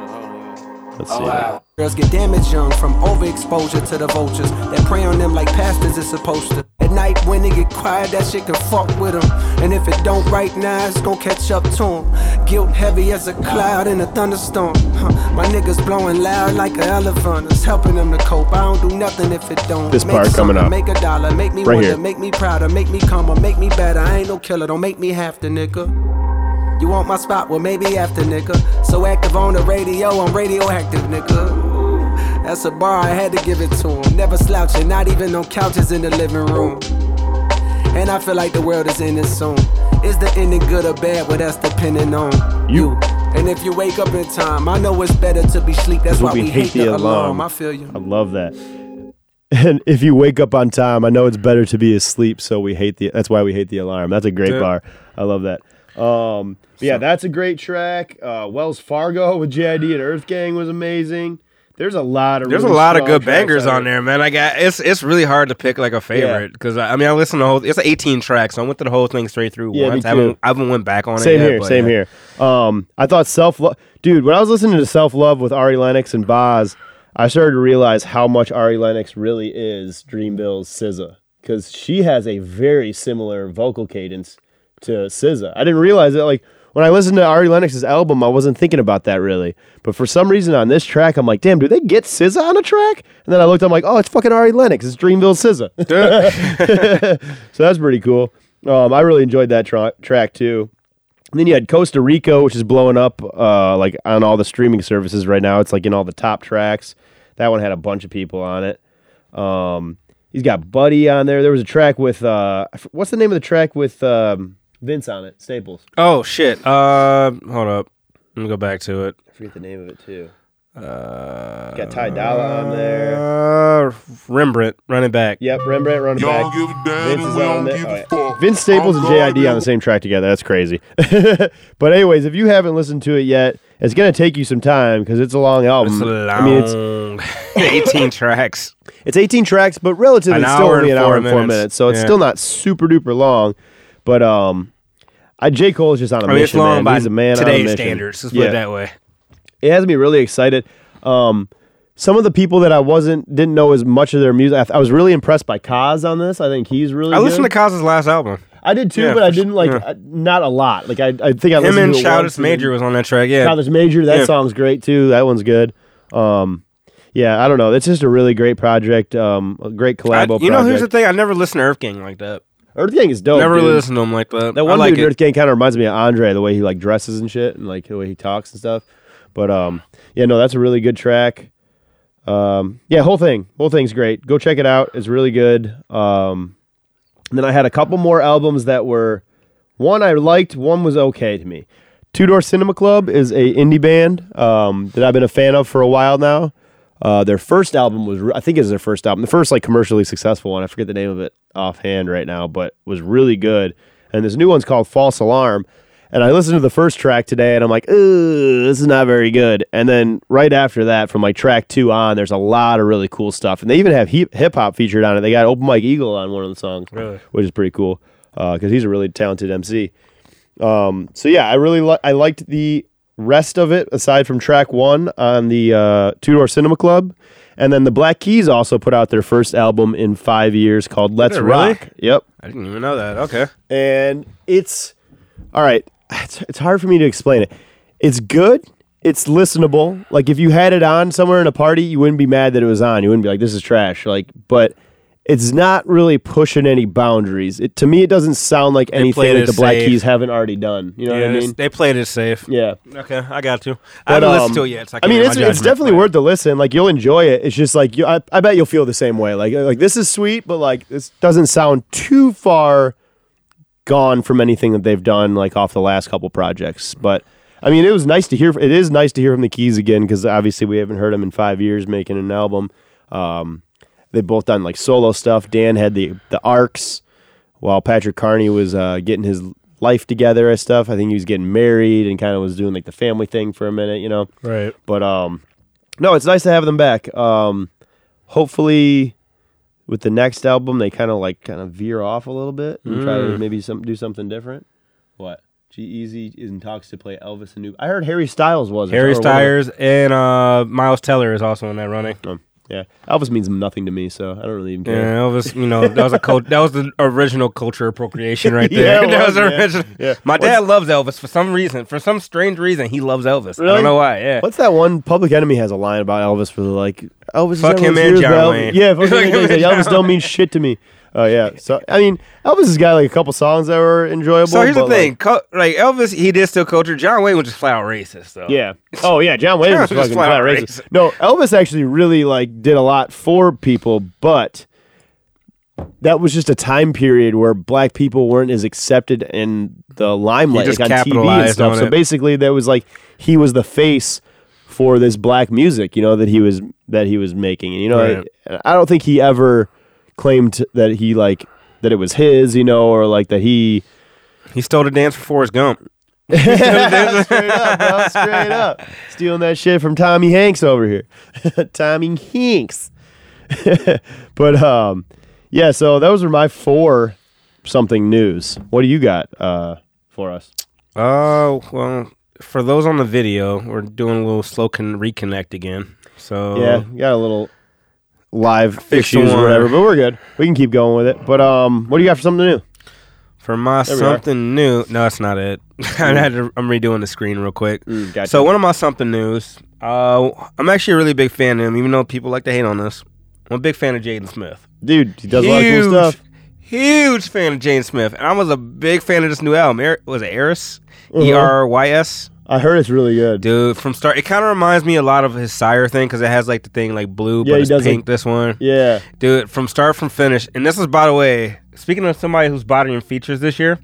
[SPEAKER 1] Let's see.
[SPEAKER 7] Girls get damaged young from overexposure to the vultures that prey on them like pastors is supposed to. At night when they get quiet, that shit can fuck with them. And if it don't right now, it's gonna catch up to them. Guilt heavy as a cloud in a thunderstorm. Huh. My niggas blowing loud like an elephant. It's helping them to cope. I don't do nothing if it don't.
[SPEAKER 1] This
[SPEAKER 7] make
[SPEAKER 1] part coming up.
[SPEAKER 7] Make a dollar, make me
[SPEAKER 1] Right
[SPEAKER 7] wonder,
[SPEAKER 1] here.
[SPEAKER 7] make me prouder, make me calmer, make me better. I ain't no killer, don't make me half the nigga. You want my spot? Well, maybe after, nigga. So active on the radio, I'm radioactive, nigga. Ooh, That's a bar, I had to give it to him. Never slouching, not even on couches in the living room. And I feel like the world is ending soon. Is the ending good or bad? Well, that's depending on
[SPEAKER 1] You.
[SPEAKER 7] you. And if you wake up in time, I know it's better to be sleep. That's why we, hate, the alarm. I feel you.
[SPEAKER 1] I love that. And if you wake up on time, I know it's better to be asleep. So we hate the. That's why we hate the alarm. That's a great
[SPEAKER 2] Yeah.
[SPEAKER 1] bar. I love that. Um, but yeah, that's a great track. Uh, Wells Fargo with JID and Earth Gang was amazing. There's a lot of
[SPEAKER 2] There's a lot of good bangers on there, man. I got it's it's really hard to pick like a favorite because I, I mean I listened to the whole. It's 18 tracks, so I went through the whole thing straight through
[SPEAKER 1] Yeah,
[SPEAKER 2] once. I haven't. I haven't went back on
[SPEAKER 1] Same
[SPEAKER 2] it. yet,
[SPEAKER 1] here,
[SPEAKER 2] but
[SPEAKER 1] same
[SPEAKER 2] yeah.
[SPEAKER 1] here. Um, I thought self love, dude. When I was listening to self love with Ari Lennox and Bas, I started to realize how much Ari Lennox really is Dreamville's SZA because she has a very similar vocal cadence to SZA. I didn't realize it. Like when I listened to Ari Lennox's album, I wasn't thinking about that really. But for some reason on this track, I'm like, damn, do they get SZA on a track? And then I looked, I'm like, oh, it's fucking Ari Lennox. It's Dreamville SZA. so that's pretty cool. Um, I really enjoyed that tra- track too. And then you had Costa Rica, which is blowing up uh, like on all the streaming services right now. It's like in all the top tracks. That one had a bunch of people on it. Um, he's got Buddy on there. There was a track with uh, what's the name of the track with um, Vince on it? Staples.
[SPEAKER 2] Oh shit. Uh, hold up. Let me go back to it.
[SPEAKER 1] I forget the name of it too.
[SPEAKER 2] Uh,
[SPEAKER 1] Got Ty Dolla on there.
[SPEAKER 2] Uh, Rembrandt running back.
[SPEAKER 1] Yep, Rembrandt running
[SPEAKER 8] Y'all
[SPEAKER 1] back.
[SPEAKER 8] give a damn
[SPEAKER 1] Vince is on there.
[SPEAKER 8] give
[SPEAKER 1] Oh, yeah.
[SPEAKER 8] fuck.
[SPEAKER 1] Vince Staples and
[SPEAKER 8] I'm
[SPEAKER 1] JID on the same track together. That's crazy. but anyways, if you haven't listened to it yet, it's gonna take you some time because it's a long album.
[SPEAKER 2] It's a long.
[SPEAKER 1] I mean, it's
[SPEAKER 2] 18 tracks.
[SPEAKER 1] It's 18 tracks, but relatively
[SPEAKER 2] An
[SPEAKER 1] it's still
[SPEAKER 2] hour
[SPEAKER 1] only
[SPEAKER 2] and
[SPEAKER 1] an hour and four
[SPEAKER 2] minutes.
[SPEAKER 1] minutes. So it's
[SPEAKER 2] Yeah.
[SPEAKER 1] still not super duper long. But um, I, J Cole is just on a
[SPEAKER 2] I mean, it's
[SPEAKER 1] mission,
[SPEAKER 2] long
[SPEAKER 1] man.
[SPEAKER 2] by
[SPEAKER 1] He's a man
[SPEAKER 2] today's standards. Let's put it that way.
[SPEAKER 1] It has me really excited. Um, some of the people that I wasn't didn't know as much of their music. I, I was really impressed by Cozz on this. I think he's really.
[SPEAKER 2] I listened to
[SPEAKER 1] good.
[SPEAKER 2] Cozz's last album.
[SPEAKER 1] I did too,
[SPEAKER 2] Yeah,
[SPEAKER 1] but I didn't like
[SPEAKER 2] sure.
[SPEAKER 1] uh, not a lot. Like I, I think I
[SPEAKER 2] Him
[SPEAKER 1] listened
[SPEAKER 2] and Childish Major was on that track. Yeah.
[SPEAKER 1] Childish Major. That
[SPEAKER 2] Yeah.
[SPEAKER 1] song's great too. That one's good. Um, yeah, I don't know. It's just a really great project. Um, a great
[SPEAKER 2] I-
[SPEAKER 1] collabo.
[SPEAKER 2] you know, here's the thing. I never listened to Earth Gang like that.
[SPEAKER 1] Earth Gang is dope.
[SPEAKER 2] never
[SPEAKER 1] dude.
[SPEAKER 2] really listened to him like that.
[SPEAKER 1] That
[SPEAKER 2] I
[SPEAKER 1] one
[SPEAKER 2] like
[SPEAKER 1] dude. Earth Gang, kind of reminds me of Andre, the way he like dresses and shit, and like the way he talks and stuff. But um, yeah, no, that's a really good track. Um, yeah, whole thing, whole thing's great. Go check it out. It's really good. Um, and then I had a couple more albums that were one I liked, one was okay to me. Two Door Cinema Club is a indie band um, that I've been a fan of for a while now. Uh, their first album was, I think, it was their first album, the first like commercially successful one. I forget the name of it offhand right now, but was really good. And this new one's called False Alarm. And I listened to the first track today, and I'm like, "Ooh, this is not very good." And then right after that, from like track two on, there's a lot of really cool stuff, and they even have hip hop featured on it. They got Open Mike Eagle on one of the songs,
[SPEAKER 2] Really?
[SPEAKER 1] which is pretty cool because he's a really talented MC. Um, so yeah, I really li- I liked the rest of it aside from track one on the uh, Two Door Cinema Club, and then the Black Keys also put out their first album in five years called Let's
[SPEAKER 2] really?
[SPEAKER 1] Rock. Yep,
[SPEAKER 2] I didn't even know that. Okay.
[SPEAKER 1] and it's all right. It's, it's hard for me to explain it. It's good. It's listenable. Like if you had it on somewhere in a party, you wouldn't be mad that it was on. You wouldn't be like, "This is trash." Like, but it's not really pushing any boundaries. It to me, it doesn't sound like anything that the Black
[SPEAKER 2] safe.
[SPEAKER 1] Keys haven't already done. You know
[SPEAKER 2] yeah,
[SPEAKER 1] what I mean?
[SPEAKER 2] they played it safe.
[SPEAKER 1] Yeah.
[SPEAKER 2] Okay, I got to. I haven't listened
[SPEAKER 1] um,
[SPEAKER 2] to it yet. So I,
[SPEAKER 1] I mean, it's it's definitely worth the listen. Like you'll enjoy it. It's just like you, I, I bet you'll feel the same way. Like like this is sweet, but like this doesn't sound too far gone from anything that they've done like off the last couple projects. But I mean, it was nice to hear. It is nice to hear from the Keys again because obviously we haven't heard them in five years making an album. Um, they've both done like solo stuff. Dan had the the arcs, while Patrick Carney was uh, getting his life together and stuff. I think he was getting married and kind of was doing like the family thing for a minute, you know.
[SPEAKER 2] Right.
[SPEAKER 1] But um, no, it's nice to have them back. Um, hopefully, with the next album, they kind of like kind of veer off a little bit and try
[SPEAKER 2] Mm.
[SPEAKER 1] to maybe some do something different. What? G-Eazy is in talks to play Elvis and new. I heard Harry Styles was
[SPEAKER 2] Harry
[SPEAKER 1] something, or whatever.
[SPEAKER 2] Styles and uh, Miles Teller is also in that running.
[SPEAKER 1] Um, yeah, Elvis means nothing to me, so I don't really even care. Yeah.
[SPEAKER 2] Elvis. You know, that was a cult, that was the original culture appropriation right
[SPEAKER 1] Yeah,
[SPEAKER 2] there.
[SPEAKER 1] it
[SPEAKER 2] that was
[SPEAKER 1] was,
[SPEAKER 2] original.
[SPEAKER 1] Yeah.
[SPEAKER 2] My
[SPEAKER 1] What's-
[SPEAKER 2] dad loves Elvis for some reason. For some strange reason, he loves Elvis. I don't know why. Yeah.
[SPEAKER 1] What's that one? Public Enemy has a line about Elvis for the like Elvis. is
[SPEAKER 2] Fuck him and John
[SPEAKER 1] Elvis-
[SPEAKER 2] Wayne.
[SPEAKER 1] Yeah, fuck him and John Elvis don't mean shit to me. Oh yeah. So I mean, Elvis has got like a couple songs that were enjoyable.
[SPEAKER 2] So here's the thing,
[SPEAKER 1] like,
[SPEAKER 2] Cul- like Elvis, he did still culture. John Wayne was just flat out racist, though.
[SPEAKER 1] Yeah. Oh yeah, John Wayne was
[SPEAKER 2] Just
[SPEAKER 1] fucking
[SPEAKER 2] flat out
[SPEAKER 1] racist.
[SPEAKER 2] racist.
[SPEAKER 1] No, Elvis actually really like did a lot for people, but that was just a time period where black people weren't as accepted in the limelight, like on TV and stuff. So basically, that was like he was the face for this black music, you know, that he was that he was making. And you know,
[SPEAKER 2] Right.
[SPEAKER 1] I, I don't think he ever claimed that he like that it was his, you know, or like that he
[SPEAKER 2] He stole the dance for Forrest Gump.
[SPEAKER 1] straight up, bro, straight up. Stealing that shit from Tommy Hanks over here. Tommy Hanks. but um yeah, so those are my four something news. What do you got uh for us?
[SPEAKER 2] Oh, well, for those on the video, we're doing a little slow con- reconnect again. So
[SPEAKER 1] Yeah, got a little live issues or whatever, but we're good. We can keep going with it. But um what do you got for something new?
[SPEAKER 2] for my
[SPEAKER 1] There
[SPEAKER 2] something new, no, that's not it. I had to, I'm redoing the screen real quick.
[SPEAKER 1] Mm, gotcha.
[SPEAKER 2] So one of my something news, uh, I'm actually a really big fan of him, even though people like to hate on this. I'm a big fan of Jaden Smith.
[SPEAKER 1] Dude, he does a lot of cool stuff.
[SPEAKER 2] Huge fan of Jaden Smith, and I was a big fan of this new album. Er- was it ERYS?
[SPEAKER 1] Uh-huh.
[SPEAKER 2] E R Y S.
[SPEAKER 1] I heard it's really good.
[SPEAKER 2] Dude, from start, it kind of reminds me a lot of his SYRE thing because it has like the thing like blue,
[SPEAKER 1] Yeah,
[SPEAKER 2] but it's pink. this one,
[SPEAKER 1] Yeah.
[SPEAKER 2] dude, from start from finish. And this is, by the way, speaking of somebody who's bodying features this year,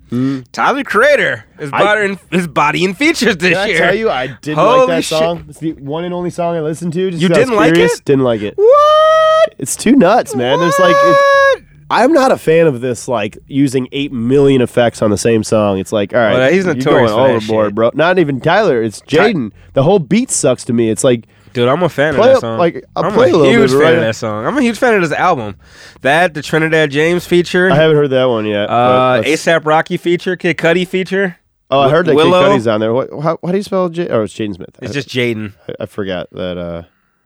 [SPEAKER 2] Tyler Creator is
[SPEAKER 1] Mm.
[SPEAKER 2] Bodying is bodying features this
[SPEAKER 1] Did I
[SPEAKER 2] year.
[SPEAKER 1] tell you I didn't
[SPEAKER 2] Holy
[SPEAKER 1] like that
[SPEAKER 2] shit.
[SPEAKER 1] song? It's the one and only song I listened to. Just
[SPEAKER 2] You didn't like it?
[SPEAKER 1] Didn't like it.
[SPEAKER 2] What?
[SPEAKER 1] It's too nuts, man. There's like,
[SPEAKER 2] What?
[SPEAKER 1] I'm not a fan of this, like using eight million effects on the same song. It's like, all right,
[SPEAKER 2] Well, he's notorious
[SPEAKER 1] going overboard,
[SPEAKER 2] shit.
[SPEAKER 1] bro. Not even Tyler. It's Jaden. The whole beat sucks to me. It's like,
[SPEAKER 2] Dude, I'm a fan of
[SPEAKER 1] up-
[SPEAKER 2] that song.
[SPEAKER 1] like, I'll
[SPEAKER 2] I'm
[SPEAKER 1] play a
[SPEAKER 2] a huge
[SPEAKER 1] bit,
[SPEAKER 2] fan
[SPEAKER 1] right?
[SPEAKER 2] of that song. I'm a huge fan of this album. That the Trinidad James feature,
[SPEAKER 1] I haven't heard that one yet.
[SPEAKER 2] uh, ASAP Rocky feature, Kid Cudi feature.
[SPEAKER 1] Oh, I heard that
[SPEAKER 2] Willow.
[SPEAKER 1] Kid Cudi's on there. What? How, how do you spell J? Oh, it's Jaden Smith.
[SPEAKER 2] It's
[SPEAKER 1] I,
[SPEAKER 2] just Jaden.
[SPEAKER 1] I, I forgot that. uh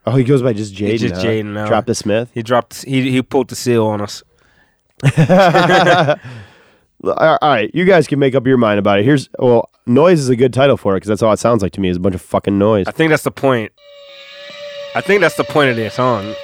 [SPEAKER 1] Oh, he goes by just Jaden.
[SPEAKER 2] just
[SPEAKER 1] huh?
[SPEAKER 2] Jaden.
[SPEAKER 1] Drop the Smith.
[SPEAKER 2] He dropped. He he pulled the seal on us.
[SPEAKER 1] All right, you guys can make up your mind about it. Here's well, noise is a good title for it because that's all it sounds like to me is a bunch of fucking noise.
[SPEAKER 2] I think that's the point. I think that's the point of this song.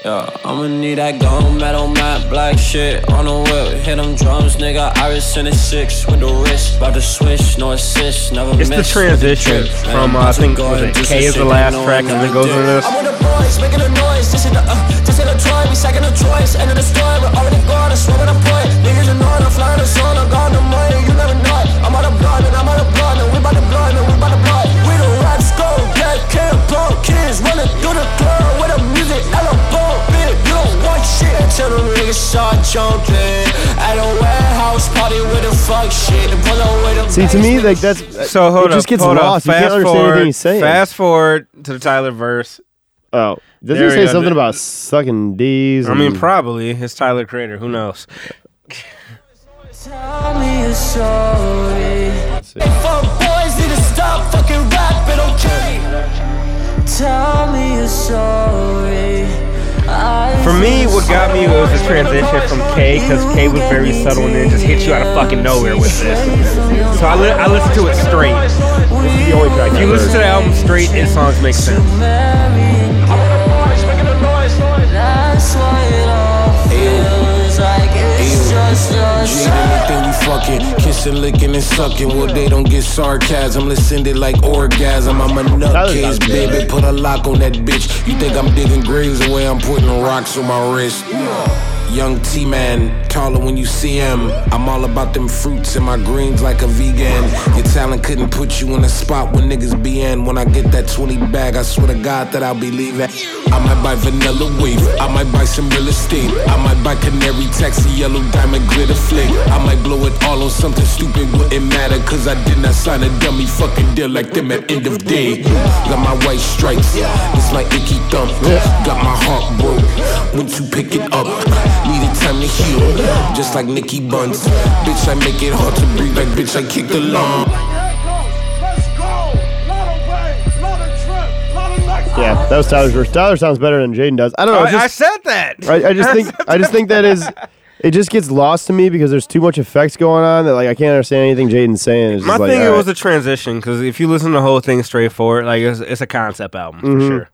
[SPEAKER 8] Yeah, I'ma need that gold metal matte black shit on the whip. Hit them drums, nigga. Iris in a six with the wrist. About to switch, no assist, never
[SPEAKER 2] It's the
[SPEAKER 8] miss.
[SPEAKER 2] transition
[SPEAKER 8] Trip,
[SPEAKER 2] from, uh, I think, was it K is the last
[SPEAKER 8] they
[SPEAKER 2] track and then goes into this?
[SPEAKER 8] I'm with the boys, making a noise. This is the, uh, this is the toy. We second the choice. End of the story. We're already gone. I swear what I put. Niggas you I'm flying the sun. I'm gone the money. You never know it. I'm out of blood and I'm out of blood. And we bout to blood and we bout to blood. We the rap skull. Black camp, blow kids running through the club with the music. Ella shit. Till them niggas start jumping. At a warehouse party with the fuck shit. Pull up with the
[SPEAKER 1] See, to me, like that's
[SPEAKER 2] So hold
[SPEAKER 1] it just
[SPEAKER 2] up,
[SPEAKER 1] gets
[SPEAKER 2] hold
[SPEAKER 1] lost.
[SPEAKER 2] Up.
[SPEAKER 1] You can't
[SPEAKER 2] Fast
[SPEAKER 1] understand
[SPEAKER 2] forward,
[SPEAKER 1] anything he's saying.
[SPEAKER 2] Fast forward to the Tyler verse.
[SPEAKER 1] Oh, does
[SPEAKER 2] There
[SPEAKER 1] he
[SPEAKER 2] we
[SPEAKER 1] say
[SPEAKER 2] go.
[SPEAKER 1] something about sucking D's?
[SPEAKER 2] I mean,
[SPEAKER 1] and-
[SPEAKER 2] probably it's Tyler Creator. Who knows?
[SPEAKER 8] Tell me you're sorry.
[SPEAKER 1] see.
[SPEAKER 8] Hey, fuck boys need to stop fucking rapping, okay? Tell me you're sorry.
[SPEAKER 2] For me, what got me was the transition from K because K was very subtle and then just hit you out of fucking nowhere with this. So I, li- I listened to it straight.
[SPEAKER 1] the only track
[SPEAKER 2] If you listen to the album straight, his songs make sense.
[SPEAKER 9] Jade, anything we fucking, kissing, licking, and sucking. Well, they don't get sarcasm, listen to like orgasm. I'm a nutcase, baby. Put a lock on that bitch. You think I'm digging graves the way I'm putting rocks on my wrist? Young T man, taller when you see him. I'm all about them fruits and my greens like a vegan. Your talent couldn't put you in a spot when niggas be in. When I get that 20 bag, I swear to God that I'll be leaving. I might buy vanilla wave, I might buy some real estate. I might buy canary taxi, yellow diamond glitter flick. I might blow it all on something stupid, wouldn't matter. Cause I did not sign a dummy fucking deal like them at end of day. Got my white stripes, it's my icky thumb. Got my heart broke, once you pick it up. Needed time to heal, just like Nicky Buns. Bitch, I make it hard to breathe, like bitch, I kick the lung.
[SPEAKER 1] Yeah, that was Tyler's verse. Tyler sounds better than Jaden does. I don't know.
[SPEAKER 2] I,
[SPEAKER 1] it's
[SPEAKER 2] I said that.
[SPEAKER 1] I, I just think I just think that is it just gets lost to me because there's too much effects going on that like I can't understand anything Jaden's saying. It's
[SPEAKER 2] My
[SPEAKER 1] just like,
[SPEAKER 2] thing it
[SPEAKER 1] right.
[SPEAKER 2] was a transition because if you listen to the whole thing straightforward, like it's, it's a concept album
[SPEAKER 1] Mhm.
[SPEAKER 2] for sure.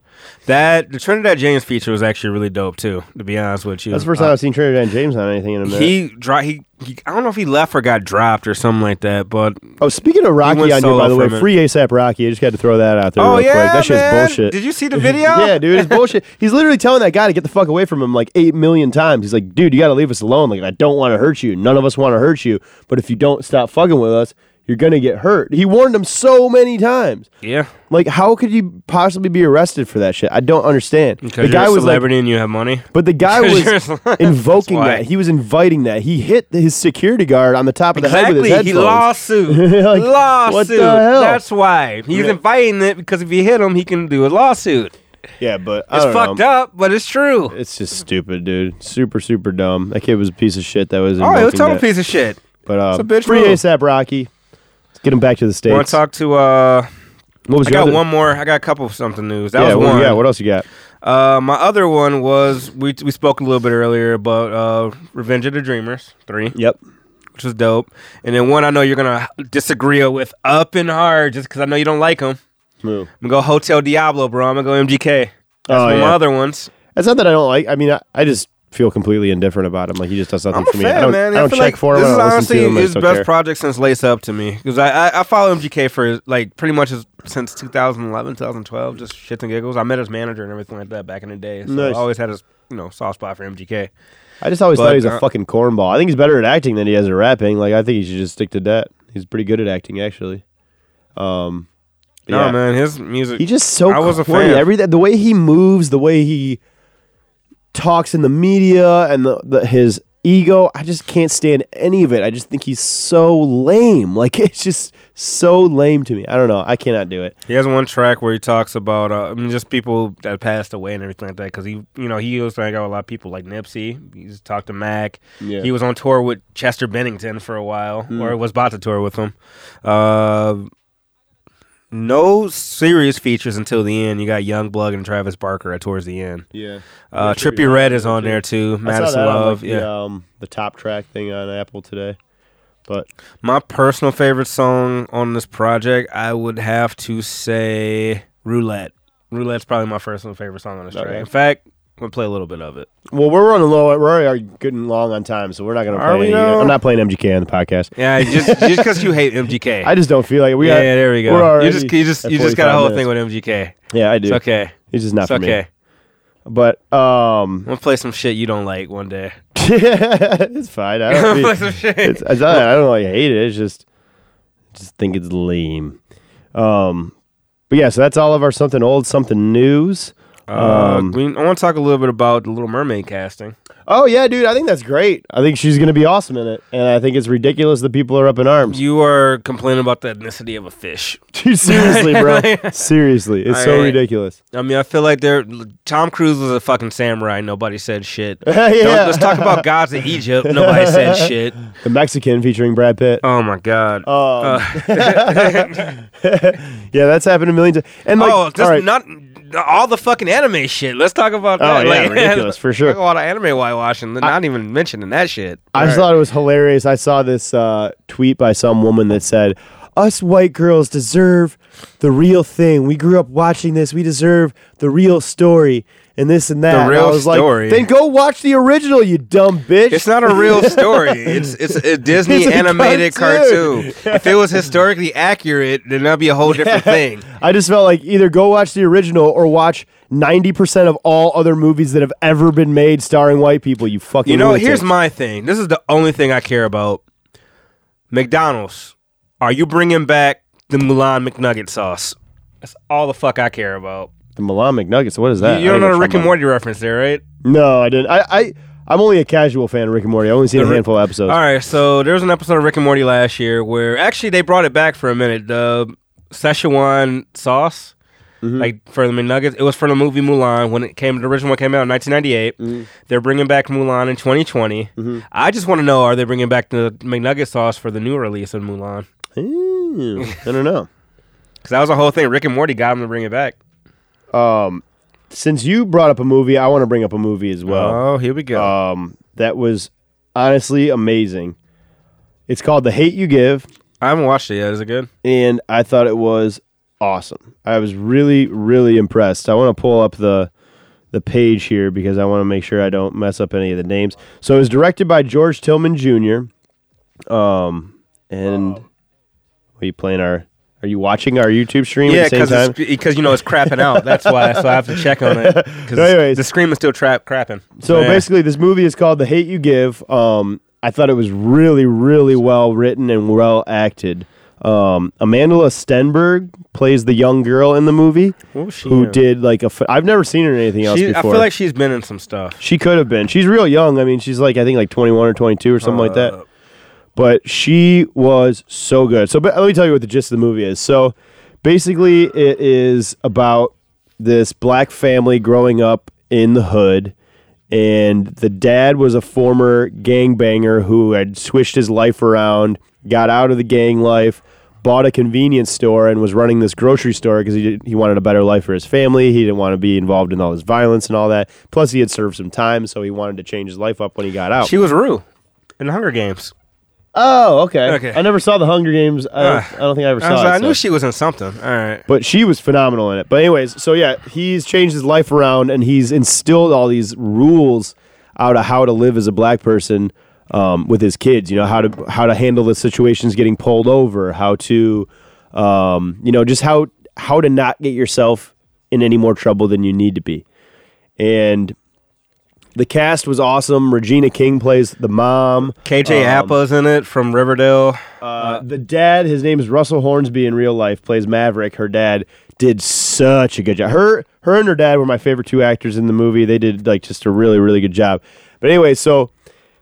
[SPEAKER 2] That the Trinidad James feature was actually really dope too. To be honest with you,
[SPEAKER 1] That's the first
[SPEAKER 2] Uh,
[SPEAKER 1] time I've seen Trinidad James on anything in a minute.
[SPEAKER 2] He dro- he, he I don't know if he left or got dropped or something like that, but
[SPEAKER 1] oh, speaking of Rocky on here, by the way, free ASAP Rocky. I just got to throw that out there.
[SPEAKER 2] Oh,
[SPEAKER 1] real
[SPEAKER 2] yeah,
[SPEAKER 1] quick. that shit's bullshit.
[SPEAKER 2] Did you see the video?
[SPEAKER 1] yeah, dude, it's bullshit. He's literally telling that guy to get the fuck away from him like eight million times. He's like, dude, you got to leave us alone. Like, I don't want to hurt you. None of us want to hurt you. But if you don't stop fucking with us, you're gonna get hurt. He warned him so many times.
[SPEAKER 2] yeah,
[SPEAKER 1] Like, how could you possibly be arrested for that shit? I don't understand.
[SPEAKER 2] because
[SPEAKER 1] the guy
[SPEAKER 2] you're a
[SPEAKER 1] was like,
[SPEAKER 2] celebrity and you have money.
[SPEAKER 1] but the guy was
[SPEAKER 2] you're
[SPEAKER 1] invoking that. He was inviting that. He hit his security guard on the top of the head with his
[SPEAKER 2] Exactly, he
[SPEAKER 1] headphones.
[SPEAKER 2] lawsuit,
[SPEAKER 1] Like,
[SPEAKER 2] lawsuit.
[SPEAKER 1] what the hell?
[SPEAKER 2] That's why he's
[SPEAKER 1] Yeah.
[SPEAKER 2] inviting it because if you hit him, he can do a lawsuit.
[SPEAKER 1] Yeah, but I
[SPEAKER 2] It's
[SPEAKER 1] don't
[SPEAKER 2] fucked
[SPEAKER 1] know.
[SPEAKER 2] up, but it's true.
[SPEAKER 1] It's just stupid, dude. Super, super dumb. That kid was a piece of shit. That was.
[SPEAKER 2] Oh, it was a total piece of shit.
[SPEAKER 1] But uh,
[SPEAKER 2] It's a bitch
[SPEAKER 1] free
[SPEAKER 2] move.
[SPEAKER 1] ASAP Rocky. Get him back to the states.
[SPEAKER 2] Want to talk to? uh
[SPEAKER 1] what was
[SPEAKER 2] I got
[SPEAKER 1] other-
[SPEAKER 2] one more. I got a couple of something news. That
[SPEAKER 1] yeah,
[SPEAKER 2] was one.
[SPEAKER 1] yeah. What else you got?
[SPEAKER 2] Uh, my other one was we we spoke a little bit earlier about uh Revenge of the Dreamers three.
[SPEAKER 1] Yep.
[SPEAKER 2] Which was dope. And then one I know you're gonna disagree with up and hard just because I know you don't like them. I'm gonna go Hotel Diablo, bro. I'm gonna go MGK. That's
[SPEAKER 1] Oh,
[SPEAKER 2] one of my other ones.
[SPEAKER 1] It's not that I don't like. I mean, I, I just feel completely indifferent about him. Like he just does nothing
[SPEAKER 2] I'm a
[SPEAKER 1] for me.
[SPEAKER 2] fan,
[SPEAKER 1] I don't,
[SPEAKER 2] man.
[SPEAKER 1] I don't
[SPEAKER 2] feel
[SPEAKER 1] check
[SPEAKER 2] like
[SPEAKER 1] for him.
[SPEAKER 2] This is honestly
[SPEAKER 1] him.
[SPEAKER 2] His best
[SPEAKER 1] care.
[SPEAKER 2] project since Lace Up to me because I, I I follow MGK for like pretty much as, since 2011, 2012, just shits and giggles. I met his manager and everything like that back in the day, so
[SPEAKER 1] Nice.
[SPEAKER 2] I always had a you know soft spot for MGK.
[SPEAKER 1] I just always
[SPEAKER 2] But,
[SPEAKER 1] thought he was a
[SPEAKER 2] uh,
[SPEAKER 1] fucking cornball. I think he's better at acting than he is at rapping. Like I think he should just stick to that. He's pretty good at acting, actually. Um,
[SPEAKER 2] No
[SPEAKER 1] yeah.
[SPEAKER 2] man, his music.
[SPEAKER 1] He's just so
[SPEAKER 2] I was a fan.
[SPEAKER 1] Every the way he moves, the way he talks in the media, and the, the his ego. I just can't stand any of it. I just think he's so lame. Like it's just so lame to me. I don't know. I cannot do it.
[SPEAKER 2] He has one track where he talks about uh, I mean, just people that passed away and everything like that. Because he, you know, he used to hang out with a lot of people like Nipsey. He's talked to Mac.
[SPEAKER 1] Yeah.
[SPEAKER 2] He was on tour with Chester Bennington for a while,
[SPEAKER 1] Hmm.
[SPEAKER 2] or was about to tour with him. Uh, no serious features until the end. You got YUNGBLUD and Travis Barker at towards the end.
[SPEAKER 1] Yeah.
[SPEAKER 2] Uh, Trippie Redd is on there too. Madison
[SPEAKER 1] that on,
[SPEAKER 2] Love.
[SPEAKER 1] like,
[SPEAKER 2] yeah.
[SPEAKER 1] the, um, the top track thing on Apple today. But
[SPEAKER 2] My personal favorite song on this project, I would have to say Roulette. Roulette's probably my personal favorite song on this track.
[SPEAKER 1] Okay.
[SPEAKER 2] In fact, Gonna play a little bit of it.
[SPEAKER 1] well, we're running low. We're already getting long on time, so we're not going to
[SPEAKER 2] Are
[SPEAKER 1] play. Any? I'm not playing MGK on the podcast.
[SPEAKER 2] Yeah, just just because you hate MGK.
[SPEAKER 1] I just don't feel like it. we.
[SPEAKER 2] yeah,
[SPEAKER 1] got,
[SPEAKER 2] yeah, there we
[SPEAKER 1] we're
[SPEAKER 2] go. You just you just you just got a whole
[SPEAKER 1] minutes.
[SPEAKER 2] thing with MGK.
[SPEAKER 1] Yeah, I do.
[SPEAKER 2] It's okay.
[SPEAKER 1] He's just not
[SPEAKER 2] It's
[SPEAKER 1] for
[SPEAKER 2] okay.
[SPEAKER 1] me. But um,
[SPEAKER 2] gonna play some shit you don't like one day.
[SPEAKER 1] it's fine. I don't,
[SPEAKER 2] Play some shit.
[SPEAKER 1] it's, it's not, I don't like hate it. It's just, just think it's lame. Um, but yeah, so that's all of our something old, something news.
[SPEAKER 2] Uh,
[SPEAKER 1] Um,
[SPEAKER 2] we, I want to talk a little bit about the Little Mermaid casting.
[SPEAKER 1] oh yeah, dude, I think that's great. I think she's gonna be awesome in it, and I think it's ridiculous that people are up in arms.
[SPEAKER 2] You are complaining about the ethnicity of a fish.
[SPEAKER 1] Dude, seriously, bro. seriously, it's so
[SPEAKER 2] Alright.
[SPEAKER 1] ridiculous.
[SPEAKER 2] I mean, I feel like they're Tom Cruise was a fucking samurai. Nobody said shit.
[SPEAKER 1] Yeah.
[SPEAKER 2] Don't- let's talk about gods of Egypt. Nobody said shit.
[SPEAKER 1] The Mexican featuring Brad Pitt.
[SPEAKER 2] Oh my god.
[SPEAKER 1] Um,
[SPEAKER 2] Uh,
[SPEAKER 1] yeah, that's happened a million times. And like,
[SPEAKER 2] oh, just
[SPEAKER 1] all right.
[SPEAKER 2] not all the fucking anime shit. Let's talk about
[SPEAKER 1] Oh,
[SPEAKER 2] that.
[SPEAKER 1] yeah,
[SPEAKER 2] like,
[SPEAKER 1] ridiculous, for sure.
[SPEAKER 2] Talk about anime whitewashing. Not even mentioning that shit.
[SPEAKER 1] I just
[SPEAKER 2] right.
[SPEAKER 1] thought it was hilarious. I saw this uh, tweet by some woman that said, "Us white girls deserve the real thing. We grew up watching this. We deserve the real story." and this and that. And
[SPEAKER 2] real
[SPEAKER 1] I was
[SPEAKER 2] story.
[SPEAKER 1] like, then go watch the original, you dumb bitch.
[SPEAKER 2] It's not a real story. It's it's a Disney
[SPEAKER 1] It's a
[SPEAKER 2] animated
[SPEAKER 1] cartoon.
[SPEAKER 2] cartoon. If it was historically accurate, then that'd be a whole different thing.
[SPEAKER 1] I just felt like either go watch the original or watch 90% of all other movies that have ever been made starring white people, you fucking
[SPEAKER 2] You know,
[SPEAKER 1] lunatic.
[SPEAKER 2] here's my thing. This is the only thing I care about. McDonald's, are you bringing back the Mulan McNugget sauce? That's all the fuck I care about.
[SPEAKER 1] The Milan McNuggets, what is that?
[SPEAKER 2] you, you
[SPEAKER 1] I
[SPEAKER 2] don't know the Rick and Morty reference there, right?
[SPEAKER 1] No, I didn't. I, I, I'm only a casual fan of Rick and Morty. I've only seen a handful of episodes.
[SPEAKER 2] All right, so there was an episode of Rick and Morty last year where actually they brought it back for a minute. The Szechuan sauce,
[SPEAKER 1] Mm-hmm.
[SPEAKER 2] like for the McNuggets, it was for the movie Mulan when it came. The original one came out in 1998.
[SPEAKER 1] Mm-hmm.
[SPEAKER 2] They're bringing back Mulan in 2020. I just want to know: Are they bringing back the McNugget sauce for the new release of Mulan?
[SPEAKER 1] Ooh, I don't know.
[SPEAKER 2] Because that was the whole thing. Rick and Morty got him to bring it back.
[SPEAKER 1] Um, since you brought up a movie, I want to bring up a movie as well.
[SPEAKER 2] oh, here we go.
[SPEAKER 1] Um, that was honestly amazing. It's called The Hate You Give,
[SPEAKER 2] I haven't watched it yet. Is it good?
[SPEAKER 1] and I thought it was awesome. I was really, really impressed. I want to pull up the the page here because I want to make sure I don't mess up any of the names. So it was directed by George Tillman Jr. Um, and are you playing our? Are you watching our YouTube stream
[SPEAKER 2] Yeah,
[SPEAKER 1] at the same time?
[SPEAKER 2] because because you know it's crapping out. That's why. So I have to check on it. Because the screen is still trap crapping.
[SPEAKER 1] So
[SPEAKER 2] yeah.
[SPEAKER 1] basically, this movie is called The Hate You Give. Um, I thought it was really, really well written and well acted. Um, Amanda Stenberg plays the young girl in the movie
[SPEAKER 2] she
[SPEAKER 1] who
[SPEAKER 2] in?
[SPEAKER 1] did like a. F- I've never seen her in anything else
[SPEAKER 2] She, I feel like she's been in some stuff.
[SPEAKER 1] she could have been. She's real young. I mean, she's like I think like twenty one or twenty two or something like
[SPEAKER 2] Uh,
[SPEAKER 1] that. But she was so good. So, let me tell you what the gist of the movie is. So, basically, it is about this black family growing up in the hood, and the dad was a former gangbanger who had switched his life around, got out of the gang life, bought a convenience store, and was running this grocery store because he he wanted a better life for his family. He didn't want to be involved in all this violence and all that. Plus, he had served some time, so he wanted to change his life up when he got out.
[SPEAKER 2] She was Rue in Hunger Games.
[SPEAKER 1] Oh, okay.
[SPEAKER 2] Okay.
[SPEAKER 1] I never saw the Hunger Games. I don't,
[SPEAKER 2] Ah.
[SPEAKER 1] I don't think I ever
[SPEAKER 2] I,
[SPEAKER 1] saw
[SPEAKER 2] was
[SPEAKER 1] it.
[SPEAKER 2] like, I knew she was in something. All right.
[SPEAKER 1] but she was phenomenal in it. But anyways, so yeah, he's changed his life around and he's instilled all these rules out of how to live as a black person um, with his kids. You know how to how to handle the situations getting pulled over, how to, um, you know, just how how to not get yourself in any more trouble than you need to be. And the cast was awesome. Regina King plays the mom.
[SPEAKER 2] KJ
[SPEAKER 1] Um,
[SPEAKER 2] Apa's in it from Riverdale.
[SPEAKER 1] Uh, the dad, his name is Russell Hornsby in real life, plays Maverick. Her dad did such a good job. Her, her and her dad were my favorite two actors in the movie. They did like just a really, really good job. But anyway, so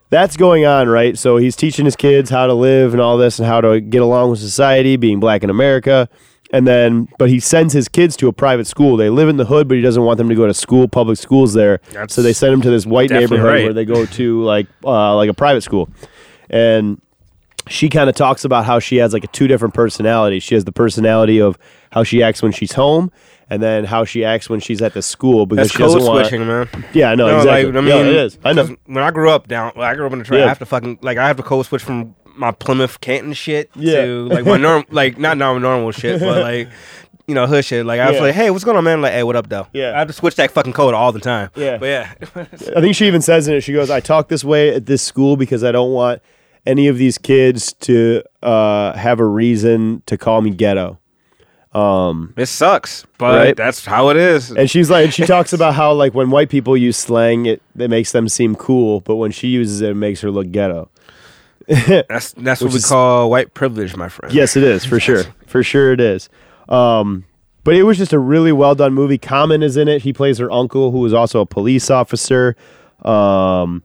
[SPEAKER 1] that's going on, right? So he's teaching his kids how to live and all this and how to get along with society, being black in America. And then, but he sends his kids to a private school. They live in the hood, but he doesn't want them to go to school, public schools there.
[SPEAKER 2] That's
[SPEAKER 1] so they send them to this white
[SPEAKER 2] definitely
[SPEAKER 1] neighborhood
[SPEAKER 2] right.
[SPEAKER 1] where they go to like, uh, like a private school. And she kind of talks about how she has like a two different personalities. She has the personality of how she acts when she's home, and then how she acts when she's at the school because
[SPEAKER 2] That's
[SPEAKER 1] she
[SPEAKER 2] code
[SPEAKER 1] doesn't want.
[SPEAKER 2] switching, man.
[SPEAKER 1] Yeah, I know
[SPEAKER 2] No,
[SPEAKER 1] exactly.
[SPEAKER 2] like, I mean,
[SPEAKER 1] it is. I know.
[SPEAKER 2] When I grew up down, I grew up in the track.
[SPEAKER 1] Yeah.
[SPEAKER 2] I have to fucking like I have to code switch from my Plymouth Canton shit
[SPEAKER 1] Yeah.
[SPEAKER 2] to like my normal, like not normal normal shit, but like you know hood shit. Like I was
[SPEAKER 1] Yeah.
[SPEAKER 2] like, hey, what's going on, man? Like, hey, what up, though?
[SPEAKER 1] Yeah.
[SPEAKER 2] I have to switch that fucking code all the time.
[SPEAKER 1] Yeah.
[SPEAKER 2] but yeah,
[SPEAKER 1] I think she even says in it. She goes, "I talk this way at this school because I don't want any of these kids to uh, have a reason to call me ghetto."
[SPEAKER 2] Um, it sucks, but
[SPEAKER 1] Right.
[SPEAKER 2] that's how it is.
[SPEAKER 1] And she's like, and she talks about how like when white people use slang, it it makes them seem cool, but when she uses it, it makes her look ghetto.
[SPEAKER 2] That's that's what we
[SPEAKER 1] is-
[SPEAKER 2] call white privilege, my friend.
[SPEAKER 1] Yes, it is for sure. For sure, it is. Um, but it was just a really well done movie. Common is in it. He plays her uncle, who is also a police officer. Um,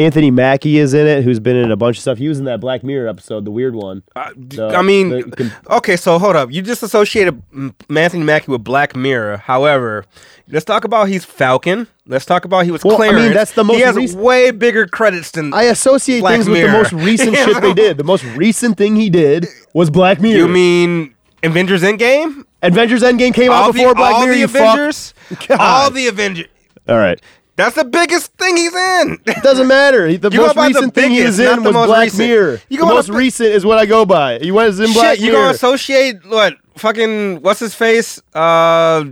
[SPEAKER 1] Anthony Mackie is in it, who's been in a bunch of stuff. He was in that Black Mirror episode, the weird one.
[SPEAKER 2] Uh, I mean,
[SPEAKER 1] the
[SPEAKER 2] okay, so hold up. You just associated Anthony Mackie with Black Mirror. However, let's talk about he's Falcon. Let's talk about he was
[SPEAKER 1] Well, I mean, that's the most
[SPEAKER 2] He has
[SPEAKER 1] recent-
[SPEAKER 2] way bigger credits than
[SPEAKER 1] I associate
[SPEAKER 2] Black
[SPEAKER 1] things with the most recent shit they did. The most recent thing he did was Black Mirror.
[SPEAKER 2] you. Mean Avengers Endgame?
[SPEAKER 1] Avengers Endgame came out
[SPEAKER 2] all
[SPEAKER 1] before
[SPEAKER 2] the,
[SPEAKER 1] Black
[SPEAKER 2] all
[SPEAKER 1] Mirror.
[SPEAKER 2] the. Avengers. All the Avengers.
[SPEAKER 1] All right.
[SPEAKER 2] That's the biggest thing he's in.
[SPEAKER 1] It doesn't matter. He- The
[SPEAKER 2] You
[SPEAKER 1] most
[SPEAKER 2] by the
[SPEAKER 1] recent thing he was in
[SPEAKER 2] the
[SPEAKER 1] was
[SPEAKER 2] most
[SPEAKER 1] Black
[SPEAKER 2] recent.
[SPEAKER 1] Mirror.
[SPEAKER 2] You
[SPEAKER 1] the
[SPEAKER 2] go by
[SPEAKER 1] most
[SPEAKER 2] the
[SPEAKER 1] recent is what I go by. He was in Black
[SPEAKER 2] Shit, you
[SPEAKER 1] Mirror.
[SPEAKER 2] gonna associate what? Fucking what's his face? Uh,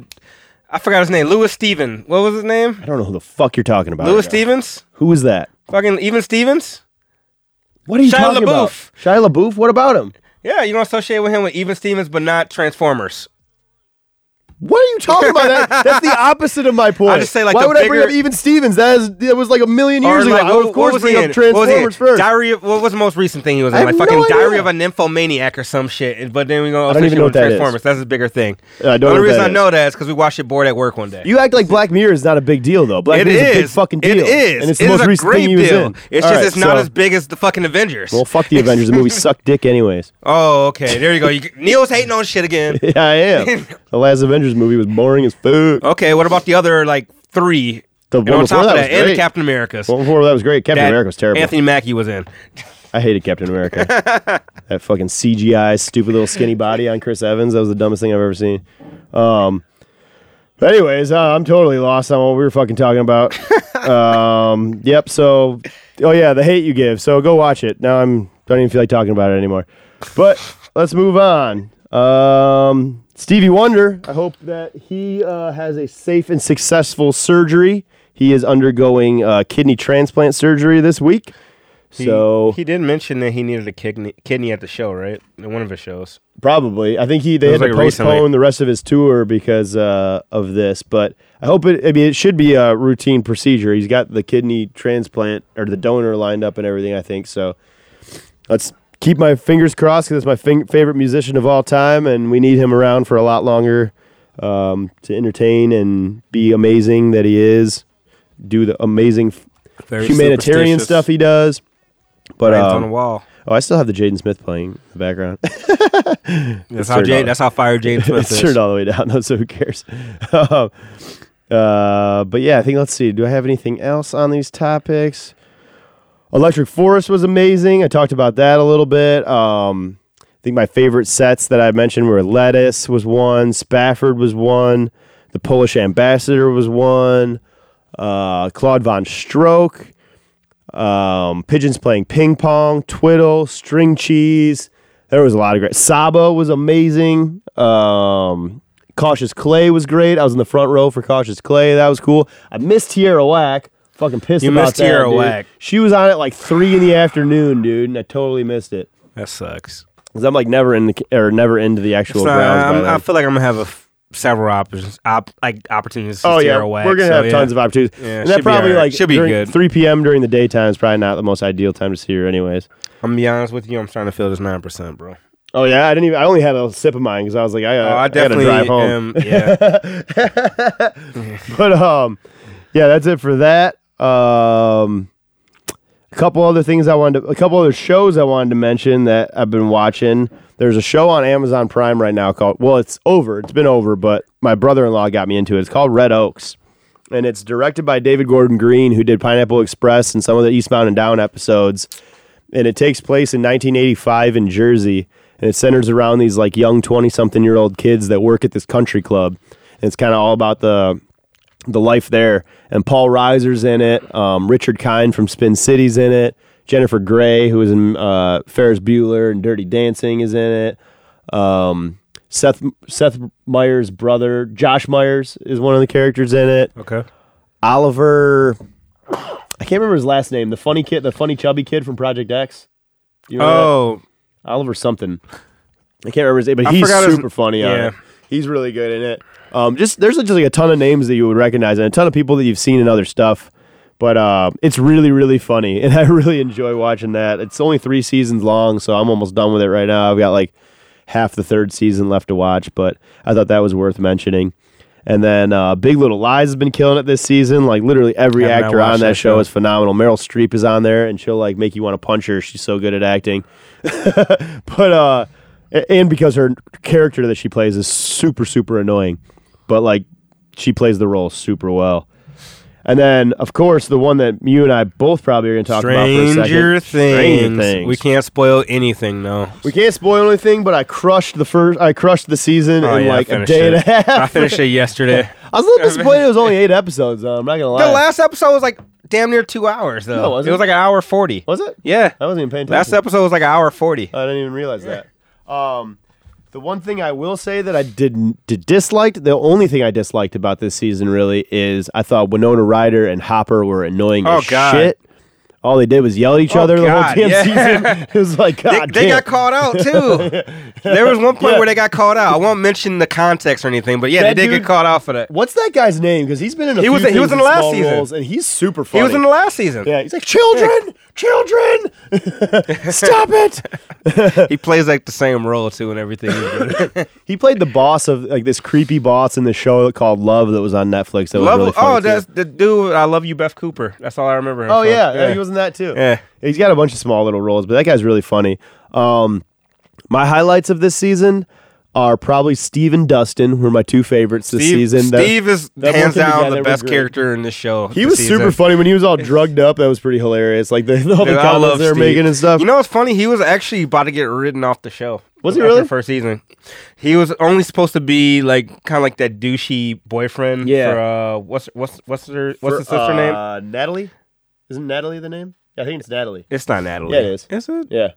[SPEAKER 2] I forgot his name. Louis Steven. What was his name?
[SPEAKER 1] I don't know who the fuck you're talking about.
[SPEAKER 2] Louis
[SPEAKER 1] right.
[SPEAKER 2] Stevens.
[SPEAKER 1] Who is that?
[SPEAKER 2] Fucking even Stevens.
[SPEAKER 1] What are you
[SPEAKER 2] Shia
[SPEAKER 1] talking about?
[SPEAKER 2] LaBeouf.
[SPEAKER 1] Shia LaBeouf. What about him?
[SPEAKER 2] Yeah, you don't associate with him with even Stevens, but not Transformers.
[SPEAKER 1] What are you talking about? That, that's the opposite of my point.
[SPEAKER 2] I just say, like,
[SPEAKER 1] why
[SPEAKER 2] the
[SPEAKER 1] would I bring up even Stevens? That is that was like a million years ago.
[SPEAKER 2] like,
[SPEAKER 1] I would,
[SPEAKER 2] what-
[SPEAKER 1] of course bring up
[SPEAKER 2] in? What was he in?
[SPEAKER 1] Transformers first.
[SPEAKER 2] Diary. Of, what was the most recent thing he was in? Like fucking
[SPEAKER 1] no
[SPEAKER 2] Diary of a Nymphomaniac or some shit. But then we go.
[SPEAKER 1] I don't even know what that is.
[SPEAKER 2] Transformers. That's his bigger thing.
[SPEAKER 1] I don't
[SPEAKER 2] the only reason I know that is because we watched it bored at work one day.
[SPEAKER 1] You act like Black Mirror is not a big deal though. Black Mirror is a big fucking deal.
[SPEAKER 2] It is.
[SPEAKER 1] and it's the most
[SPEAKER 2] a
[SPEAKER 1] recent thing he was
[SPEAKER 2] deal.
[SPEAKER 1] in.
[SPEAKER 2] It's just it's not as big as the fucking Avengers.
[SPEAKER 1] Well, fuck the Avengers. The movie sucked dick anyways.
[SPEAKER 2] oh, okay. There you go. Neil's hating on shit again.
[SPEAKER 1] Yeah, I am. the last Avengers movie was boring as fuck.
[SPEAKER 2] Okay, what about the other like three?
[SPEAKER 1] The
[SPEAKER 2] and
[SPEAKER 1] one
[SPEAKER 2] on
[SPEAKER 1] before
[SPEAKER 2] top of
[SPEAKER 1] that
[SPEAKER 2] that,
[SPEAKER 1] was
[SPEAKER 2] and the
[SPEAKER 1] great.
[SPEAKER 2] Captain America's.
[SPEAKER 1] One before that was great. Captain
[SPEAKER 2] that
[SPEAKER 1] America was terrible.
[SPEAKER 2] Anthony Mackie was in.
[SPEAKER 1] I hated Captain America. that fucking CGI stupid little skinny body on Chris Evans. That was the dumbest thing I've ever seen. Um, but anyways, uh, I'm totally lost on what we were fucking talking about. um, yep. So, oh yeah, the hate you give. So go watch it. Now I'm don't even feel like talking about it anymore. But let's move on. Um, Stevie Wonder. I hope that he uh, has a safe and successful surgery. He is undergoing uh, kidney transplant surgery this week. So
[SPEAKER 2] he didn't mention that he needed a kidney, kidney at the show, right? In one of his shows.
[SPEAKER 1] Probably. I think he they had
[SPEAKER 2] was
[SPEAKER 1] to postpone
[SPEAKER 2] recently.
[SPEAKER 1] the rest of his tour because uh, of this. But I hope it. I mean, it should be a routine procedure. He's got the kidney transplant or the donor lined up and everything. I think so. Let's keep my fingers crossed because it's my fing- favorite musician of all time, and we need him around for a lot longer um, to entertain and be amazing that he is. Do the amazing
[SPEAKER 2] Very
[SPEAKER 1] humanitarian stuff he does. But
[SPEAKER 2] Writings
[SPEAKER 1] um,
[SPEAKER 2] on the wall.
[SPEAKER 1] Oh, I still have the Jaden Smith playing in the background.
[SPEAKER 2] That's how Jade. That's how fire Jade Smith
[SPEAKER 1] it's
[SPEAKER 2] is.
[SPEAKER 1] turned all the way down, though, so who cares? Um, uh, but yeah, I think let's see. Do I have anything else on these topics? Electric Forest was amazing. I talked about that a little bit. Um, I think my favorite sets that I mentioned were Lettuce was one, Spafford was one, the Polish Ambassador was one, uh, Claude Von Stroke, um, Pigeons playing ping pong, Twiddle, String Cheese. There was a lot of great. Sabo was amazing. Um, Cautious Clay was great. I was in the front row for Cautious Clay. That was cool. I missed Tierra Whack. Fucking pissed
[SPEAKER 2] You
[SPEAKER 1] about
[SPEAKER 2] missed
[SPEAKER 1] that,
[SPEAKER 2] Tierra
[SPEAKER 1] dude.
[SPEAKER 2] Whack.
[SPEAKER 1] She was on at like three in the afternoon, dude, and I totally missed it.
[SPEAKER 2] That sucks.
[SPEAKER 1] Cause I'm like never in the or never into the actual
[SPEAKER 2] So,
[SPEAKER 1] grounds. by
[SPEAKER 2] I'm- I feel like I'm gonna have a f- several options, op, like opportunities. To
[SPEAKER 1] Oh
[SPEAKER 2] see
[SPEAKER 1] yeah,
[SPEAKER 2] Tierra Whack,
[SPEAKER 1] we're gonna
[SPEAKER 2] so,
[SPEAKER 1] have
[SPEAKER 2] yeah.
[SPEAKER 1] tons of opportunities.
[SPEAKER 2] Yeah,
[SPEAKER 1] and that
[SPEAKER 2] be
[SPEAKER 1] probably
[SPEAKER 2] alright.
[SPEAKER 1] like
[SPEAKER 2] should be
[SPEAKER 1] during
[SPEAKER 2] good.
[SPEAKER 1] 3 p.m. during the daytime is probably not the most ideal time to see her, anyways.
[SPEAKER 2] I'm gonna be honest with you. I'm starting to feel this nine percent, bro.
[SPEAKER 1] Oh yeah, I didn't even. I only had a sip of mine because I was like, I,
[SPEAKER 2] Oh,
[SPEAKER 1] uh,
[SPEAKER 2] I
[SPEAKER 1] I gotta drive home.
[SPEAKER 2] am. Yeah.
[SPEAKER 1] but um, yeah, that's it for that. Um, a couple other things I wanted, to, a couple other shows I wanted to mention that I've been watching. There's a show on Amazon Prime right now called. Well, it's over. It's been over, but my brother-in-law got me into it. It's called Red Oaks, and it's directed by David Gordon Green, who did Pineapple Express and some of the Eastbound and Down episodes. And it takes place in 1985 in Jersey, and it centers around these like young 20-something-year-old kids that work at this country club. And it's kind of all about the the life there. And Paul Reiser's in it. Um, Richard Kind from Spin City's in it. Jennifer Grey, who was in uh, Ferris Bueller and Dirty Dancing, is in it. Um, Seth Seth Meyers' brother, Josh Meyers, is one of the characters in it.
[SPEAKER 2] Okay.
[SPEAKER 1] Oliver, I can't remember his last name. The funny kid, the funny chubby kid from Project X. You that?
[SPEAKER 2] Oh,
[SPEAKER 1] Oliver something. I can't remember his name, but
[SPEAKER 2] I
[SPEAKER 1] he's
[SPEAKER 2] forgot his-
[SPEAKER 1] super funny on
[SPEAKER 2] yeah.
[SPEAKER 1] He's really good in it. Um, just there's just like a ton of names that you would recognize and a ton of people that you've seen in other stuff. But uh, it's really really funny, and I really enjoy watching that. It's only three seasons long, so I'm almost done with it right now. I've got like half the third season left to watch, but I thought that was worth mentioning. And then uh, Big Little Lies has been killing it this season. Like literally every actor on that,
[SPEAKER 2] that
[SPEAKER 1] show
[SPEAKER 2] show.
[SPEAKER 1] is phenomenal. Meryl Streep is on there, and she'll like make you want to punch her. She's so good at acting. but uh, and because her character that she plays is super super annoying, but like she plays the role super well. And then, of course, the one that you and I both probably are going to talk about for a second.
[SPEAKER 2] Stranger
[SPEAKER 1] Stranger
[SPEAKER 2] things.
[SPEAKER 1] Things.
[SPEAKER 2] We can't spoil anything, though.
[SPEAKER 1] We can't spoil anything, but I crushed the first. I crushed the season
[SPEAKER 2] Oh,
[SPEAKER 1] in
[SPEAKER 2] yeah,
[SPEAKER 1] like a day and a half.
[SPEAKER 2] I finished it yesterday.
[SPEAKER 1] I was a little disappointed. It was only eight episodes. Though, I'm not gonna lie.
[SPEAKER 2] The last episode was like damn near two hours, though.
[SPEAKER 1] No, was
[SPEAKER 2] it
[SPEAKER 1] it?
[SPEAKER 2] was like an hour forty.
[SPEAKER 1] was it?
[SPEAKER 2] Yeah.
[SPEAKER 1] I wasn't even paying attention.
[SPEAKER 2] Last episode was like an hour forty.
[SPEAKER 1] I didn't even realize that. Um, The one thing I will say that I didn't did disliked, the only thing I disliked about this season really is I thought Winona Ryder and Hopper were annoying
[SPEAKER 2] Oh,
[SPEAKER 1] as
[SPEAKER 2] God.
[SPEAKER 1] shit. All they did was yell at each
[SPEAKER 2] Oh,
[SPEAKER 1] other the whole
[SPEAKER 2] God,
[SPEAKER 1] damn
[SPEAKER 2] yeah.
[SPEAKER 1] season. It was like
[SPEAKER 2] They,
[SPEAKER 1] God
[SPEAKER 2] they
[SPEAKER 1] damn.
[SPEAKER 2] got called out too. there was one point
[SPEAKER 1] Yeah.
[SPEAKER 2] where they got called out. I won't mention the context or anything, but yeah,
[SPEAKER 1] That
[SPEAKER 2] they did
[SPEAKER 1] dude-
[SPEAKER 2] get called out for that.
[SPEAKER 1] What's that guy's name? Because he's been in a
[SPEAKER 2] He
[SPEAKER 1] few
[SPEAKER 2] was- he was in the last season.
[SPEAKER 1] roles, and he's super funny.
[SPEAKER 2] He was in the last season.
[SPEAKER 1] yeah, he's like children, children, stop it.
[SPEAKER 2] He plays like the same role too and everything.
[SPEAKER 1] He played the boss of like this creepy boss in the show called Love that was on Netflix. That was really funny
[SPEAKER 2] oh,
[SPEAKER 1] too.
[SPEAKER 2] that's the dude. I love you, Beth Cooper. That's all I remember. Him
[SPEAKER 1] Oh
[SPEAKER 2] from.
[SPEAKER 1] yeah, yeah, he was in that too.
[SPEAKER 2] Yeah.
[SPEAKER 1] he's got a bunch of small little roles, but that guy's really funny. Um, my highlights of this season are probably Steve and Dustin, who are my two favorites this
[SPEAKER 2] Steve,
[SPEAKER 1] season.
[SPEAKER 2] Steve is
[SPEAKER 1] that
[SPEAKER 2] hands down the best character in this show.
[SPEAKER 1] He was
[SPEAKER 2] season.
[SPEAKER 1] super funny when he was all drugged up. That was pretty hilarious. Like the, all the
[SPEAKER 2] Dude, I
[SPEAKER 1] comments they were
[SPEAKER 2] Steve.
[SPEAKER 1] making and stuff.
[SPEAKER 2] You know what's funny? He was actually about to get written off the show.
[SPEAKER 1] Was he really?
[SPEAKER 2] the first season? He was only supposed to be like kind of like that douchey boyfriend.
[SPEAKER 1] Yeah.
[SPEAKER 2] For, uh, what's what's what's her what's
[SPEAKER 1] For,
[SPEAKER 2] the sister name?
[SPEAKER 1] Uh, Natalie. Isn't Natalie the name? I think it's Natalie.
[SPEAKER 2] It's not Natalie.
[SPEAKER 1] Yeah, it is.
[SPEAKER 2] Is it?
[SPEAKER 1] Yeah,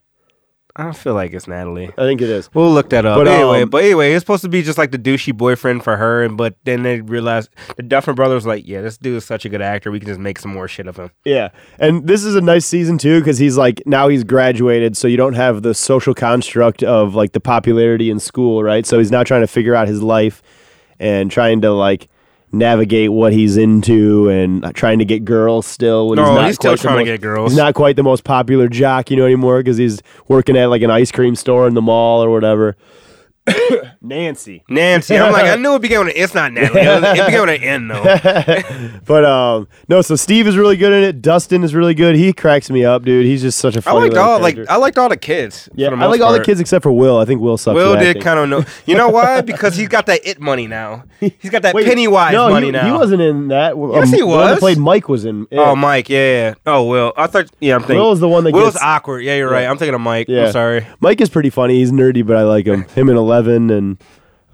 [SPEAKER 2] I don't feel like it's Natalie.
[SPEAKER 1] I think it is.
[SPEAKER 2] We'll look that up.
[SPEAKER 1] But,
[SPEAKER 2] But anyway,
[SPEAKER 1] um,
[SPEAKER 2] but anyway, it's supposed to be just like the douchey boyfriend for her, and but then they realized the Duffer brothers like, yeah, this dude is such a good actor. We can just make some more shit of him.
[SPEAKER 1] Yeah, and this is a nice season too because he's like now he's graduated, so you don't have the social construct of like the popularity in school, right? So he's now trying to figure out his life and trying to like navigate what he's into and uh, trying to get girls still. When
[SPEAKER 2] No,
[SPEAKER 1] he's, not
[SPEAKER 2] he's still
[SPEAKER 1] quite the
[SPEAKER 2] trying to
[SPEAKER 1] most-
[SPEAKER 2] get girls.
[SPEAKER 1] He's not quite the most popular jock, you know, anymore because he's working at like an ice cream store in the mall or whatever. Nancy.
[SPEAKER 2] Nancy, I'm like, I knew it began with an. It's not Natalie. It began with an N though.
[SPEAKER 1] But um no, so Steve is really good in it. Dustin is really good. He cracks me up, dude. He's just such a
[SPEAKER 2] I
[SPEAKER 1] funny
[SPEAKER 2] liked
[SPEAKER 1] little
[SPEAKER 2] all like. I liked all the kids.
[SPEAKER 1] Yeah,
[SPEAKER 2] the
[SPEAKER 1] I like all the kids except for Will. I think Will sucks.
[SPEAKER 2] Will did kind of know. You know why? Because he's got that it money now. He's got that
[SPEAKER 1] Wait,
[SPEAKER 2] Pennywise
[SPEAKER 1] no,
[SPEAKER 2] money
[SPEAKER 1] he,
[SPEAKER 2] now.
[SPEAKER 1] He wasn't in that. Um,
[SPEAKER 2] Yes, he
[SPEAKER 1] The one
[SPEAKER 2] was.
[SPEAKER 1] played Mike was in. it.
[SPEAKER 2] Oh, Mike, yeah, yeah. Oh, Will. I thought. Yeah, I'm thinking.
[SPEAKER 1] Will is the one that
[SPEAKER 2] Will's
[SPEAKER 1] gets-
[SPEAKER 2] awkward. Yeah, you're right. I'm thinking of Mike.
[SPEAKER 1] Yeah.
[SPEAKER 2] I'm sorry.
[SPEAKER 1] Mike is pretty funny. He's nerdy, but I like him. Him and Eleven and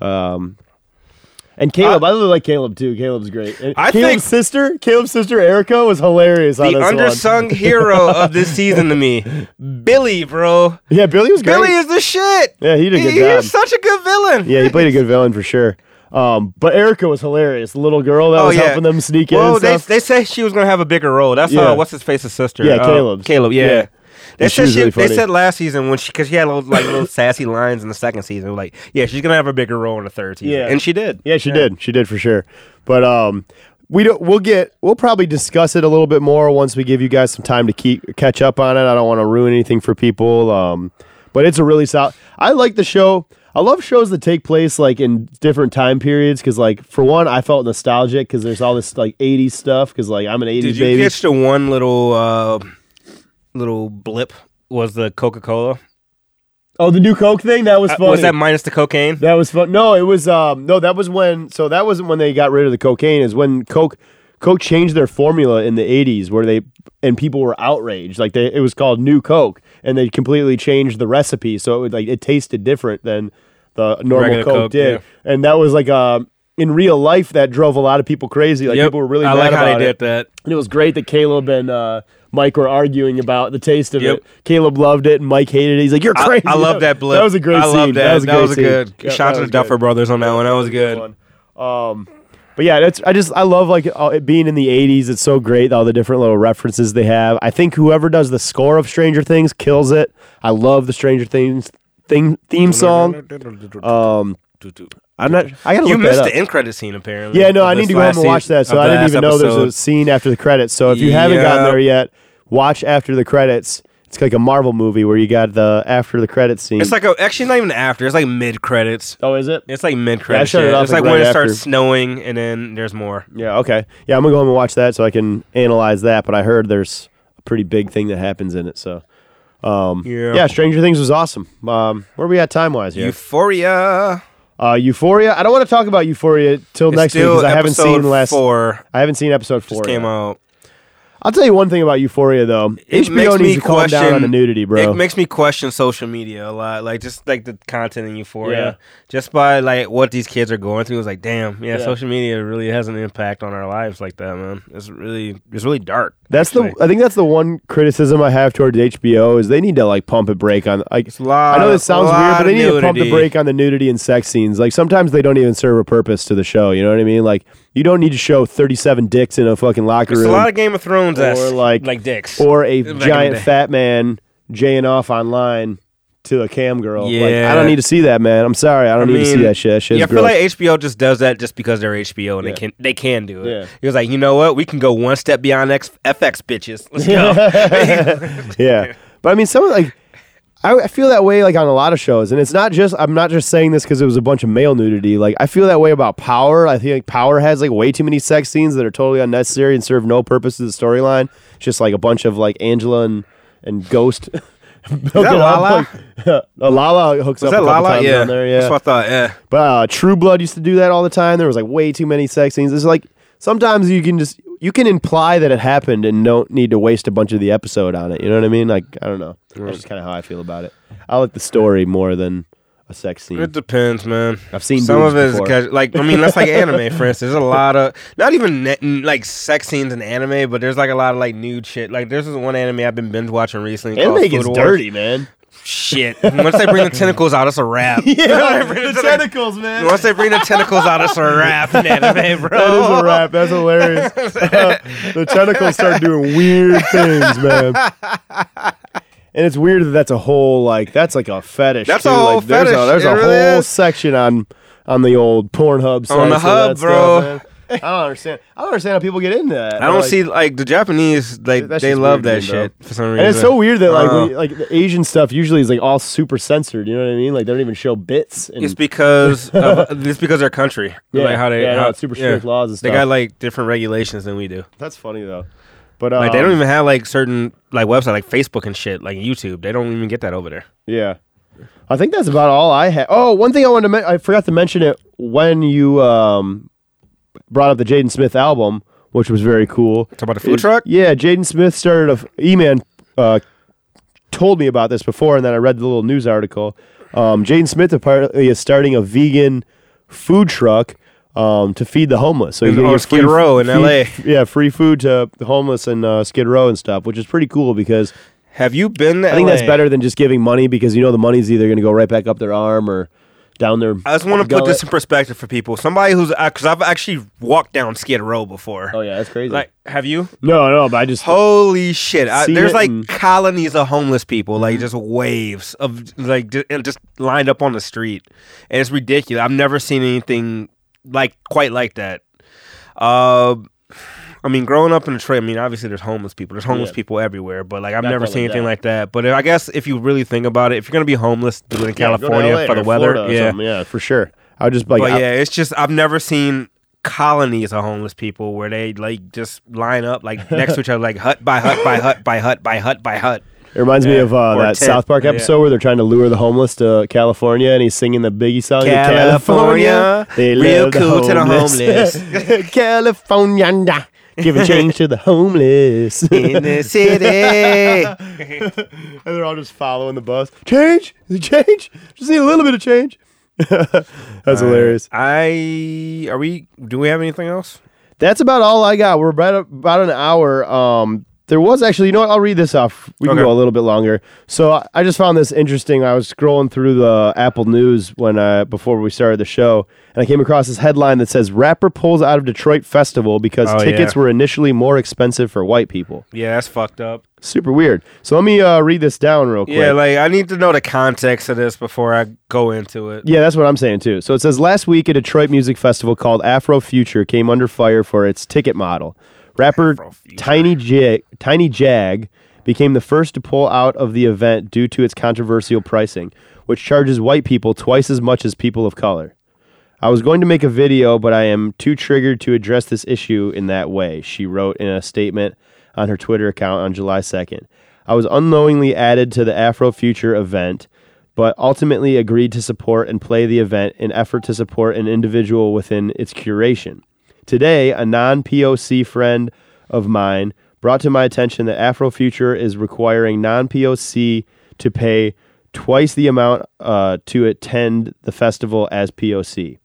[SPEAKER 1] um and Caleb. I, really like Caleb too. Caleb's great. And
[SPEAKER 2] I
[SPEAKER 1] Caleb's
[SPEAKER 2] think-
[SPEAKER 1] sister, Caleb's sister Erica, was hilarious. on
[SPEAKER 2] The undersung hero of this season to me, Billy, bro.
[SPEAKER 1] Yeah, Billy was great.
[SPEAKER 2] Billy is the shit.
[SPEAKER 1] Yeah, he did a good
[SPEAKER 2] He-
[SPEAKER 1] job.
[SPEAKER 2] He's such a good villain.
[SPEAKER 1] yeah, he played a good villain for sure. Um, but Erica was hilarious. The little girl that
[SPEAKER 2] Oh
[SPEAKER 1] was
[SPEAKER 2] yeah,
[SPEAKER 1] helping them sneak in.
[SPEAKER 2] Well, they they said she was gonna have a bigger role. That's
[SPEAKER 1] Yeah.
[SPEAKER 2] uh, what's his face's sister.
[SPEAKER 1] Yeah,
[SPEAKER 2] Uh,
[SPEAKER 1] Caleb's.
[SPEAKER 2] Caleb. Yeah.
[SPEAKER 1] Yeah.
[SPEAKER 2] They said she,
[SPEAKER 1] really
[SPEAKER 2] they said last season when she because she had little, like little sassy lines in the second season. Like, yeah, she's gonna have a bigger role in the third season.
[SPEAKER 1] Yeah.
[SPEAKER 2] and she did.
[SPEAKER 1] Yeah, she did. She did for sure. But um, we don't. We'll get. We'll probably discuss it a little bit more once we give you guys some time to keep catch up on it. I don't want to ruin anything for people. Um, but it's a really solid. I like the show. I love shows that take place like in different time periods because, like, for one, I felt nostalgic because there's all this like '80s stuff because, like, I'm an '80s
[SPEAKER 2] Did you
[SPEAKER 1] baby.
[SPEAKER 2] catch the one little uh, little blip? Was the Coca Cola?
[SPEAKER 1] oh, the new Coke thing that was funny.
[SPEAKER 2] was that minus the cocaine?
[SPEAKER 1] That was fun. No, it was um no, that was when so that wasn't when they got rid of the cocaine, is when Coke Coke changed their formula in the eighties where they and people were outraged. Like they it was called New Coke and they completely changed the recipe so it would like it tasted different than the normal Coke,
[SPEAKER 2] Coke,
[SPEAKER 1] did. And that was like um in real life that drove a lot of people crazy. Like
[SPEAKER 2] Yep.
[SPEAKER 1] people were really
[SPEAKER 2] I
[SPEAKER 1] mad
[SPEAKER 2] like how they
[SPEAKER 1] it.
[SPEAKER 2] did that.
[SPEAKER 1] And it was great that Caleb and uh Mike were arguing about the taste of
[SPEAKER 2] Yep.
[SPEAKER 1] it. Caleb loved it, and Mike hated it. He's like, "You're crazy."
[SPEAKER 2] I love that blip.
[SPEAKER 1] That was a great
[SPEAKER 2] I
[SPEAKER 1] scene.
[SPEAKER 2] love that.
[SPEAKER 1] That was a, great
[SPEAKER 2] a good.
[SPEAKER 1] Yeah,
[SPEAKER 2] Shout out to the Duffer
[SPEAKER 1] good.
[SPEAKER 2] brothers on that one. That was good.
[SPEAKER 1] Um, but yeah, that's I just I love like uh, it being in the '80s. It's so great all the different little references they have. I think whoever does the score of Stranger Things kills it. I love the Stranger Things thing theme song. Um, I'm not. I gotta
[SPEAKER 2] You
[SPEAKER 1] look
[SPEAKER 2] missed
[SPEAKER 1] that up.
[SPEAKER 2] the end credit scene apparently.
[SPEAKER 1] Yeah, no,
[SPEAKER 2] of
[SPEAKER 1] I
[SPEAKER 2] this
[SPEAKER 1] need to go home
[SPEAKER 2] last
[SPEAKER 1] and watch
[SPEAKER 2] season-
[SPEAKER 1] that. So
[SPEAKER 2] of
[SPEAKER 1] I
[SPEAKER 2] the
[SPEAKER 1] didn't
[SPEAKER 2] last
[SPEAKER 1] even know there's a
[SPEAKER 2] episode.
[SPEAKER 1] scene after the credits. So if you haven't gotten
[SPEAKER 2] Yeah.
[SPEAKER 1] there yet, watch after the credits. It's like a Marvel movie where you got the after the credits scene.
[SPEAKER 2] It's like a, actually not even after. It's like mid credits.
[SPEAKER 1] oh, is it?
[SPEAKER 2] It's like mid credits.
[SPEAKER 1] shut it off
[SPEAKER 2] It's like
[SPEAKER 1] like
[SPEAKER 2] when
[SPEAKER 1] right
[SPEAKER 2] it starts snowing and then there's more.
[SPEAKER 1] Yeah, okay. Yeah, I'm gonna go home and watch that so I can analyze that. But I heard there's a pretty big thing that happens in it. So, um,
[SPEAKER 2] Yeah.
[SPEAKER 1] yeah, Stranger Things was awesome. Um, where are we at time wise here?
[SPEAKER 2] Euphoria.
[SPEAKER 1] Uh, Euphoria. I don't want to talk about Euphoria till
[SPEAKER 2] It's
[SPEAKER 1] next week because I haven't seen last.
[SPEAKER 2] four.
[SPEAKER 1] I haven't seen episode four.
[SPEAKER 2] Just came
[SPEAKER 1] yet.
[SPEAKER 2] out.
[SPEAKER 1] I'll tell you one thing about Euphoria though.
[SPEAKER 2] It
[SPEAKER 1] HBO
[SPEAKER 2] makes
[SPEAKER 1] needs
[SPEAKER 2] me
[SPEAKER 1] to calm down on
[SPEAKER 2] question-
[SPEAKER 1] the nudity, bro.
[SPEAKER 2] It makes me question social media a lot, like just like the content in Euphoria,
[SPEAKER 1] Yeah.
[SPEAKER 2] just by like what these kids are going through. It's like, damn, yeah,
[SPEAKER 1] Yeah.
[SPEAKER 2] social media really has an impact on our lives like that, man. It's really, it's really dark.
[SPEAKER 1] That's
[SPEAKER 2] actually.
[SPEAKER 1] the. I think that's the one criticism I have towards HBO is they need to like pump a break on. Like,
[SPEAKER 2] lot.
[SPEAKER 1] I know this sounds weird, but they need to pump the brake on the nudity and sex scenes. Like sometimes they don't even serve a purpose to the show. You know what I mean? Like you don't need to show thirty-seven dicks in a fucking locker
[SPEAKER 2] It's
[SPEAKER 1] room,
[SPEAKER 2] a lot of Game of Thrones,
[SPEAKER 1] or like
[SPEAKER 2] like dicks,
[SPEAKER 1] or a
[SPEAKER 2] Back
[SPEAKER 1] giant fat man jaying off online to a cam girl. Like, I don't need to see that, man. I'm sorry, I don't
[SPEAKER 2] I
[SPEAKER 1] need to see that shit. That shit's
[SPEAKER 2] yeah, I feel
[SPEAKER 1] gross.
[SPEAKER 2] like HBO just does that just because they're HBO and
[SPEAKER 1] Yeah.
[SPEAKER 2] they can they can do it.
[SPEAKER 1] Yeah.
[SPEAKER 2] He was like, you know what? We can go one step beyond X- FX bitches. Let's go.
[SPEAKER 1] yeah, but I mean, some of, like I, I feel that way like on a lot of shows, and it's not just I'm not just saying this because it was a bunch of male nudity. Like I feel that way about Power. I think like, Power has like way too many sex scenes that are totally unnecessary and serve no purpose to the storyline. It's just like a bunch of like Angela and and Ghost. Is that
[SPEAKER 2] Lala?
[SPEAKER 1] Lala hooks
[SPEAKER 2] Was
[SPEAKER 1] up
[SPEAKER 2] that
[SPEAKER 1] a
[SPEAKER 2] Lala? Yeah.
[SPEAKER 1] there. Yeah,
[SPEAKER 2] That's what I thought. Yeah.
[SPEAKER 1] but uh, True Blood used to do that all the time. There was like way too many sex scenes. It's like sometimes you can just you can imply that it happened and don't need to waste a bunch of the episode on it. You know what I mean? Like I don't know. That's just kind of how I feel about it. I like the story more than a sex scene.
[SPEAKER 2] It depends, man.
[SPEAKER 1] I've seen
[SPEAKER 2] some of it is
[SPEAKER 1] before.
[SPEAKER 2] like I mean that's like anime for instance. There's a lot of not even net, like sex scenes in anime, but there's like a lot of like nude shit. Like there's this one anime I've been binge watching recently.
[SPEAKER 1] Anime gets
[SPEAKER 2] Wars.
[SPEAKER 1] dirty, man.
[SPEAKER 2] Shit. Once they bring the tentacles out, it's a wrap.
[SPEAKER 1] Yeah, the
[SPEAKER 2] the
[SPEAKER 1] tentacles, man.
[SPEAKER 2] Once they bring the tentacles out, it's a wrap in anime, bro.
[SPEAKER 1] That is a wrap. That's hilarious. the tentacles start doing weird things, man. And it's weird that that's a whole like that's like a fetish.
[SPEAKER 2] That's
[SPEAKER 1] too.
[SPEAKER 2] a whole
[SPEAKER 1] like, there's
[SPEAKER 2] fetish.
[SPEAKER 1] A, there's a
[SPEAKER 2] really
[SPEAKER 1] whole
[SPEAKER 2] is.
[SPEAKER 1] section on on the old Pornhub site
[SPEAKER 2] On the hub, bro.
[SPEAKER 1] stuff. I don't understand. I don't understand how people get into that.
[SPEAKER 2] I don't
[SPEAKER 1] Like,
[SPEAKER 2] see like the Japanese like they love that
[SPEAKER 1] me,
[SPEAKER 2] shit for some reason.
[SPEAKER 1] And it's so weird that like
[SPEAKER 2] Uh,
[SPEAKER 1] you- like the Asian stuff usually is like all super censored. You know what I mean? Like they don't even show bits. And,
[SPEAKER 2] It's because of, it's because their country.
[SPEAKER 1] Yeah,
[SPEAKER 2] like how they
[SPEAKER 1] yeah, no,
[SPEAKER 2] how,
[SPEAKER 1] it's super strict laws and
[SPEAKER 2] They got like different regulations than we do.
[SPEAKER 1] that's funny though. But
[SPEAKER 2] Like they
[SPEAKER 1] um,
[SPEAKER 2] don't even have like certain like website like Facebook and shit like YouTube. They don't even get that over there.
[SPEAKER 1] Yeah. I think that's about all I had. Oh, one thing I wanted to men- I forgot to mention it when you um, brought up the Jaden Smith album, which was very cool.
[SPEAKER 2] Talk about the food
[SPEAKER 1] Is-
[SPEAKER 2] truck?
[SPEAKER 1] Yeah, Jaden Smith started a f- E-Man uh, told me about this before, and then I read the little news article. Um, Jaden Smith apparently is starting a vegan food truck um, to feed the homeless. So
[SPEAKER 2] In-
[SPEAKER 1] gonna
[SPEAKER 2] Skid Row in LA.
[SPEAKER 1] Yeah, free food to the homeless and uh, Skid Row and stuff, which is pretty cool because
[SPEAKER 2] Have you been? To
[SPEAKER 1] I think that's better than just giving money because you know the money's either going to go right back up their arm or down their.
[SPEAKER 2] I just want to put this in perspective for people. Somebody who's because I've actually walked down Skid Row before.
[SPEAKER 1] Oh yeah, that's crazy.
[SPEAKER 2] Like, have you?
[SPEAKER 1] no, no, but I just
[SPEAKER 2] Holy shit! I, there's like
[SPEAKER 1] and-
[SPEAKER 2] colonies of homeless people, like just waves of like just lined up on the street, and it's ridiculous. I've never seen anything like quite like that. Uh, I mean, growing up in Detroit, I mean, obviously there's homeless people. There's homeless
[SPEAKER 1] Yeah.
[SPEAKER 2] people everywhere, but like I've
[SPEAKER 1] Not
[SPEAKER 2] never seen anything
[SPEAKER 1] that.
[SPEAKER 2] like that. But I guess if you really think about it, if you're gonna be homeless, do it in
[SPEAKER 1] Yeah,
[SPEAKER 2] California for the weather. Yeah,
[SPEAKER 1] yeah, for sure. I would just like,
[SPEAKER 2] but
[SPEAKER 1] I-
[SPEAKER 2] yeah, it's just I've never seen colonies of homeless people where they like just line up like next to each other, like hut by hut by hut by hut by hut by hut.
[SPEAKER 1] It reminds me of uh,
[SPEAKER 2] or
[SPEAKER 1] that
[SPEAKER 2] tent.
[SPEAKER 1] South Park
[SPEAKER 2] Yeah.
[SPEAKER 1] episode where they're trying to lure the homeless to California, and he's singing the Biggie song.
[SPEAKER 2] California,
[SPEAKER 1] they
[SPEAKER 2] real
[SPEAKER 1] love the
[SPEAKER 2] cool to the
[SPEAKER 1] homeless. California, give a change to the homeless.
[SPEAKER 2] in the city.
[SPEAKER 1] and they're all just following the bus. Change, change. Just need a little bit of change. That's hilarious.
[SPEAKER 2] I are we? Do we have anything else?
[SPEAKER 1] That's about all I got. We're about about an hour. Um, there was actually, you know what? I'll read this off. We can
[SPEAKER 2] Okay.
[SPEAKER 1] go a little bit longer. So I- I just found this interesting. I was scrolling through the Apple News when uh, before we started the show, and I came across this headline that says rapper pulls out of Detroit festival because
[SPEAKER 2] Oh,
[SPEAKER 1] tickets
[SPEAKER 2] yeah.
[SPEAKER 1] were initially more expensive for white people.
[SPEAKER 2] Yeah, that's fucked up.
[SPEAKER 1] Super weird. So let me uh, read this down real quick.
[SPEAKER 2] Yeah, like I need to know the context of this before I go into it.
[SPEAKER 1] Yeah, that's what I'm saying too. So it says last week a Detroit music festival called Afro Future came under fire for its ticket model. Rapper Tiny Jag, Tiny Jag became the first to pull out of the event due to its controversial pricing, which charges white people twice as much as people of color. I was going to make a video, but I am too triggered to address this issue in that way, she wrote in a statement on her Twitter account on July 2nd. I was unknowingly added to the Afro Future event, but ultimately agreed to support and play the event in effort to support an individual within its curation. Today, a non POC friend of mine brought to my attention that Afrofuture is requiring non-POC to pay twice the amount uh, to attend the festival as POC.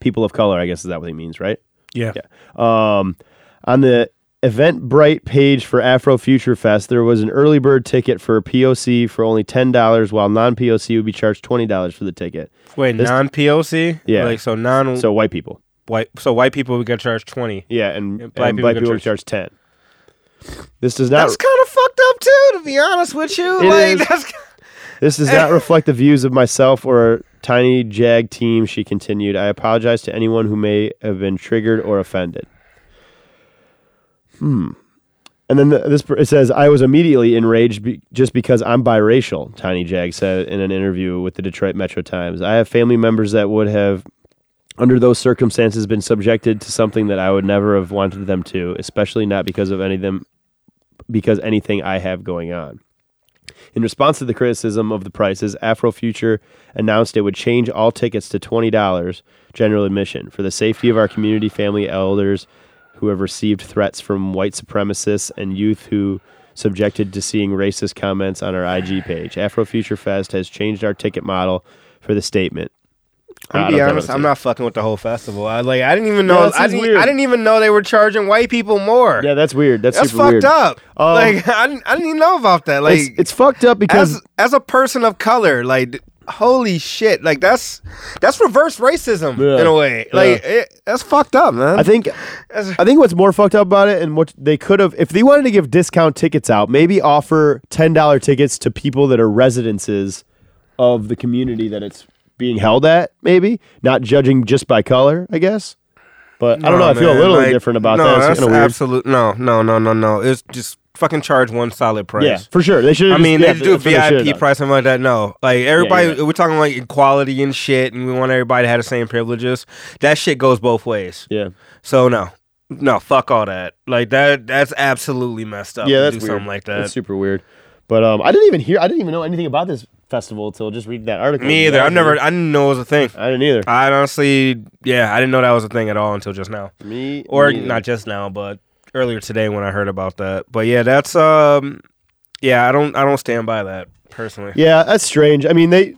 [SPEAKER 1] People of color, I guess is that what he means, right?
[SPEAKER 2] Yeah.
[SPEAKER 1] Um, on the Eventbrite page for Afro Future Fest, there was an early bird ticket for POC for only ten dollars, while non-POC would be charged twenty dollars for the ticket.
[SPEAKER 2] Wait, non POC?
[SPEAKER 1] Yeah.
[SPEAKER 2] Like so non
[SPEAKER 1] So white people,
[SPEAKER 2] white so white people we got charged twenty.
[SPEAKER 1] yeah, and, and
[SPEAKER 2] black
[SPEAKER 1] black
[SPEAKER 2] people
[SPEAKER 1] people,
[SPEAKER 2] get
[SPEAKER 1] would charge ten. This does not.
[SPEAKER 2] That's kind of fucked up too, to be honest with you.
[SPEAKER 1] It
[SPEAKER 2] like
[SPEAKER 1] is.
[SPEAKER 2] that's
[SPEAKER 1] This does not reflect the views of myself or Tiny Jag team, she continued. I apologize to anyone who may have been triggered or offended. Hmm. And then the, this it says, I was immediately enraged be, just because I'm biracial, Tiny Jag said in an interview with the Detroit Metro Times. I have family members that would have, under those circumstances, been subjected to something that I would never have wanted them to, especially not because of any of them, because anything I have going on. In response to the criticism of the prices, Afrofuture announced it would change all tickets to $20 general admission for the safety of our community, family, elders who have received threats from white supremacists and youth who subjected to seeing racist comments on our IG page. Afrofuture Fest has changed our ticket model for the statement.
[SPEAKER 2] I'm be
[SPEAKER 1] know if that
[SPEAKER 2] honest, I'm not fucking with the whole festival. I like I didn't even know
[SPEAKER 1] that
[SPEAKER 2] I didn't. I didn't even know they were charging white people more.
[SPEAKER 1] Yeah, that's weird. That's,
[SPEAKER 2] That's fucked
[SPEAKER 1] weird.
[SPEAKER 2] up.
[SPEAKER 1] Um,
[SPEAKER 2] like I didn't, I didn't even know about that. Like
[SPEAKER 1] it's, it's fucked up because
[SPEAKER 2] as as a person of color, like holy shit, like that's that's reverse racism
[SPEAKER 1] Yeah.
[SPEAKER 2] in a way. Like it, that's fucked up, man.
[SPEAKER 1] I think I think what's more fucked up about it and what they could have if they wanted to give discount tickets out, maybe offer ten dollar tickets to people that are residences of the community that it's being held at, maybe. Not judging just by color, I guess. But I don't know, I feel a little
[SPEAKER 2] like,
[SPEAKER 1] different about
[SPEAKER 2] no,
[SPEAKER 1] that. It's
[SPEAKER 2] That's
[SPEAKER 1] kind of
[SPEAKER 2] absolute no, no, no, no, no. It's just fucking charge one solid price.
[SPEAKER 1] Yeah, for sure. They should
[SPEAKER 2] I mean,
[SPEAKER 1] yeah,
[SPEAKER 2] they do a
[SPEAKER 1] that's what they should've
[SPEAKER 2] VIP price, something like that. No, like everybody,
[SPEAKER 1] you're right.
[SPEAKER 2] we're talking like equality and shit, and we want everybody to have the same privileges. That shit goes both ways.
[SPEAKER 1] Yeah.
[SPEAKER 2] So no, no, fuck all that. Like that, that's absolutely messed up.
[SPEAKER 1] Yeah,
[SPEAKER 2] to
[SPEAKER 1] that's
[SPEAKER 2] do
[SPEAKER 1] weird.
[SPEAKER 2] something like that.
[SPEAKER 1] That's super weird. But um, I didn't even hear. I didn't even know anything about this festival until just reading that article.
[SPEAKER 2] Me either. I've never. I didn't know it was a thing.
[SPEAKER 1] I didn't either.
[SPEAKER 2] I honestly, yeah, I didn't know that was a thing at all until just now.
[SPEAKER 1] Me
[SPEAKER 2] or
[SPEAKER 1] neither.
[SPEAKER 2] not just now, but earlier today when I heard about that. But yeah, that's um, yeah, I don't, I don't stand by that personally.
[SPEAKER 1] Yeah, that's strange. I mean, they,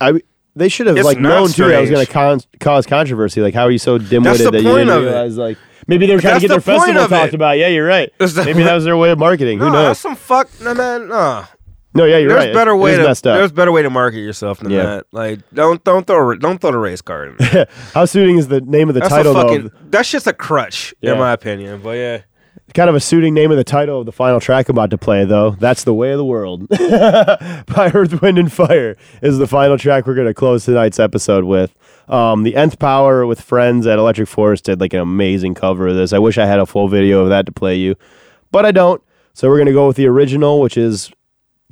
[SPEAKER 1] I, they should have
[SPEAKER 2] It's
[SPEAKER 1] like known too that was going to con- cause controversy. Like, how are you so dimwitted
[SPEAKER 2] That's
[SPEAKER 1] that you didn't
[SPEAKER 2] it.
[SPEAKER 1] realize? Like, maybe they were trying
[SPEAKER 2] That's
[SPEAKER 1] to get
[SPEAKER 2] the
[SPEAKER 1] their festival talked
[SPEAKER 2] it.
[SPEAKER 1] about. Yeah, you're right.
[SPEAKER 2] That's
[SPEAKER 1] maybe that was their way of marketing.
[SPEAKER 2] No,
[SPEAKER 1] Who
[SPEAKER 2] that's
[SPEAKER 1] knows?
[SPEAKER 2] some fuck, no man. No,
[SPEAKER 1] No, yeah, you're
[SPEAKER 2] there's
[SPEAKER 1] right.
[SPEAKER 2] better way to
[SPEAKER 1] messed up.
[SPEAKER 2] there's better way to market yourself than
[SPEAKER 1] Yeah.
[SPEAKER 2] that. Like don't don't throw don't throw the race card. In.
[SPEAKER 1] How suiting is the name of the
[SPEAKER 2] That's
[SPEAKER 1] title? though,
[SPEAKER 2] fucking
[SPEAKER 1] of-
[SPEAKER 2] that's just a crutch
[SPEAKER 1] Yeah.
[SPEAKER 2] in my opinion. But yeah,
[SPEAKER 1] kind of a suiting name of the title of the final track I'm about to play, though. That's the way of the world. By Earth, Wind, and Fire is the final track we're going to close tonight's episode with. Um, the Nth Power with friends at Electric Forest did like an amazing cover of this. I wish I had a full video of that to play you, but I don't. So we're going to go with the original, which is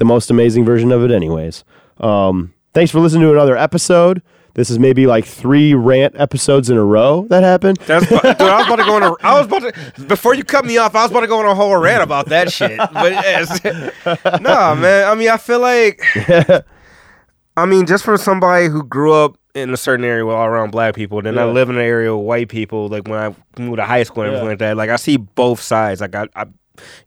[SPEAKER 1] the most amazing version of it, anyways. Um, thanks for listening to another episode. This is maybe like three rant episodes in a row that happened.
[SPEAKER 2] that's dude, I was about to go on. A, I was about to before you cut me off. I was about to go on a whole rant about that shit. But yes, no man. I mean, I feel like I mean, just for somebody who grew up in a certain area with all around black people, then I live in an area with white people. Like when I moved to high school and everything
[SPEAKER 1] Yeah.
[SPEAKER 2] like that, like I see both sides. Like I, I,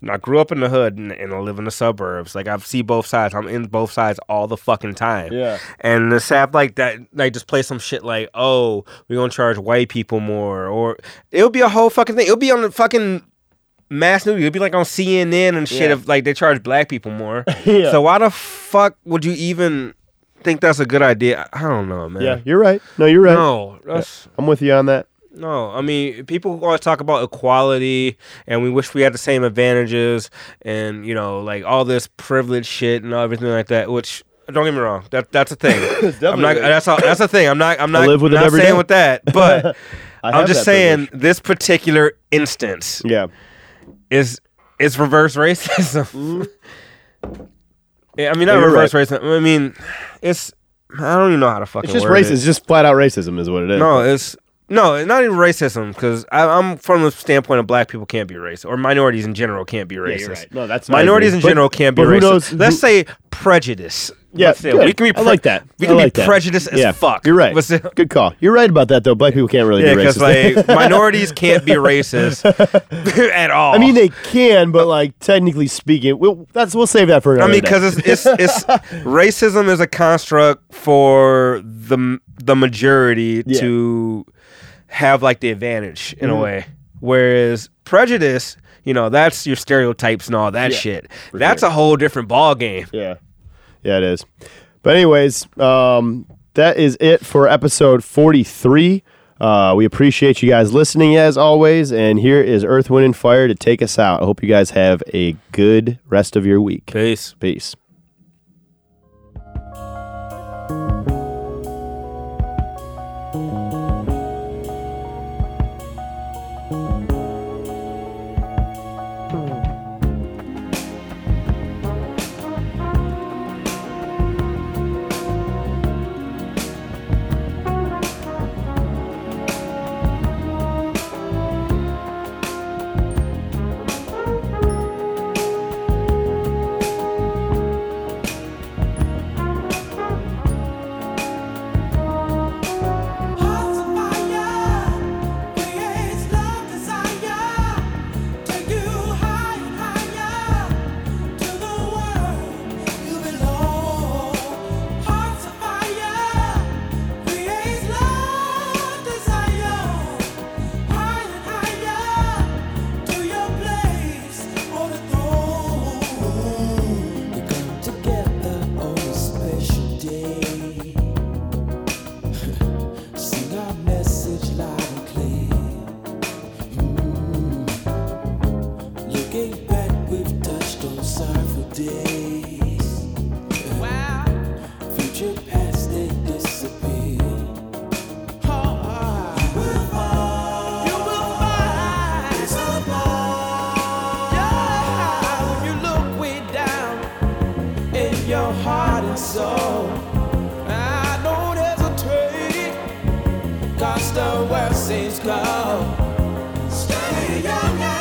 [SPEAKER 2] you know, I grew up in the hood and, and I live in the suburbs. Like I see both sides. I'm in both sides all the fucking time.
[SPEAKER 1] Yeah.
[SPEAKER 2] And the sap like that, like just play some shit like, oh, we're gonna charge white people more, or it'll be a whole fucking thing. It'll be on the fucking mass news. It'll be like on CNN and shit.
[SPEAKER 1] Yeah.
[SPEAKER 2] If like they charge black people more.
[SPEAKER 1] Yeah.
[SPEAKER 2] So why the fuck would you even think that's a good idea? I don't know, man.
[SPEAKER 1] Yeah, you're right. No, you're right.
[SPEAKER 2] No, that's
[SPEAKER 1] I'm with you on that.
[SPEAKER 2] No. I mean, people always talk about equality, and we wish we had the same advantages, and you know, like all this privilege shit and everything like that. Which don't get me wrong, that that's a thing. I'm not. That's all, that's a thing. I'm not. I'm not.
[SPEAKER 1] live with it
[SPEAKER 2] not saying
[SPEAKER 1] day.
[SPEAKER 2] with that, but I'm just saying
[SPEAKER 1] privilege.
[SPEAKER 2] this particular instance
[SPEAKER 1] Yeah.
[SPEAKER 2] is is reverse racism. yeah, I mean not
[SPEAKER 1] Mm-hmm. You're
[SPEAKER 2] reverse racism. I mean, it's I don't even know how to fucking.
[SPEAKER 1] It's just racism.
[SPEAKER 2] it.
[SPEAKER 1] It's just flat out racism, is what it is.
[SPEAKER 2] No, it's no, not even racism. Because I'm from the standpoint of black people can't be racist, or minorities in general can't be racist.
[SPEAKER 1] you're right. No, that's
[SPEAKER 2] minorities in
[SPEAKER 1] agree.
[SPEAKER 2] general can't be racist.
[SPEAKER 1] knows
[SPEAKER 2] Let's
[SPEAKER 1] who-
[SPEAKER 2] say prejudice.
[SPEAKER 3] Yeah,
[SPEAKER 2] we can be
[SPEAKER 3] I like that.
[SPEAKER 2] we can be
[SPEAKER 3] like that.
[SPEAKER 2] prejudiced as
[SPEAKER 3] yeah,
[SPEAKER 2] fuck.
[SPEAKER 3] You're right. Good call. You're right about that though. Black people can't really
[SPEAKER 2] Yeah,
[SPEAKER 3] be
[SPEAKER 2] because
[SPEAKER 3] racist.
[SPEAKER 2] like minorities can't be racist at all.
[SPEAKER 3] I mean, they can, but like technically speaking, we'll, that's we'll save that for
[SPEAKER 2] I mean, because it's, it's it's racism is a construct for the the majority
[SPEAKER 3] Yeah.
[SPEAKER 2] to have like the advantage in a
[SPEAKER 3] Mhm.
[SPEAKER 2] way, whereas prejudice, you know, that's your stereotypes and all that
[SPEAKER 3] Yeah,
[SPEAKER 2] shit. That's
[SPEAKER 3] sure.
[SPEAKER 2] a whole different ball game.
[SPEAKER 3] Yeah. Yeah, it is. But anyways, um, that is it for episode 43. Uh, we appreciate you guys listening as always, and here is Earth, Wind, and Fire to take us out. I hope you guys have a good rest of your week.
[SPEAKER 2] Peace.
[SPEAKER 3] Peace.
[SPEAKER 10] past the world seems cold. Stay young.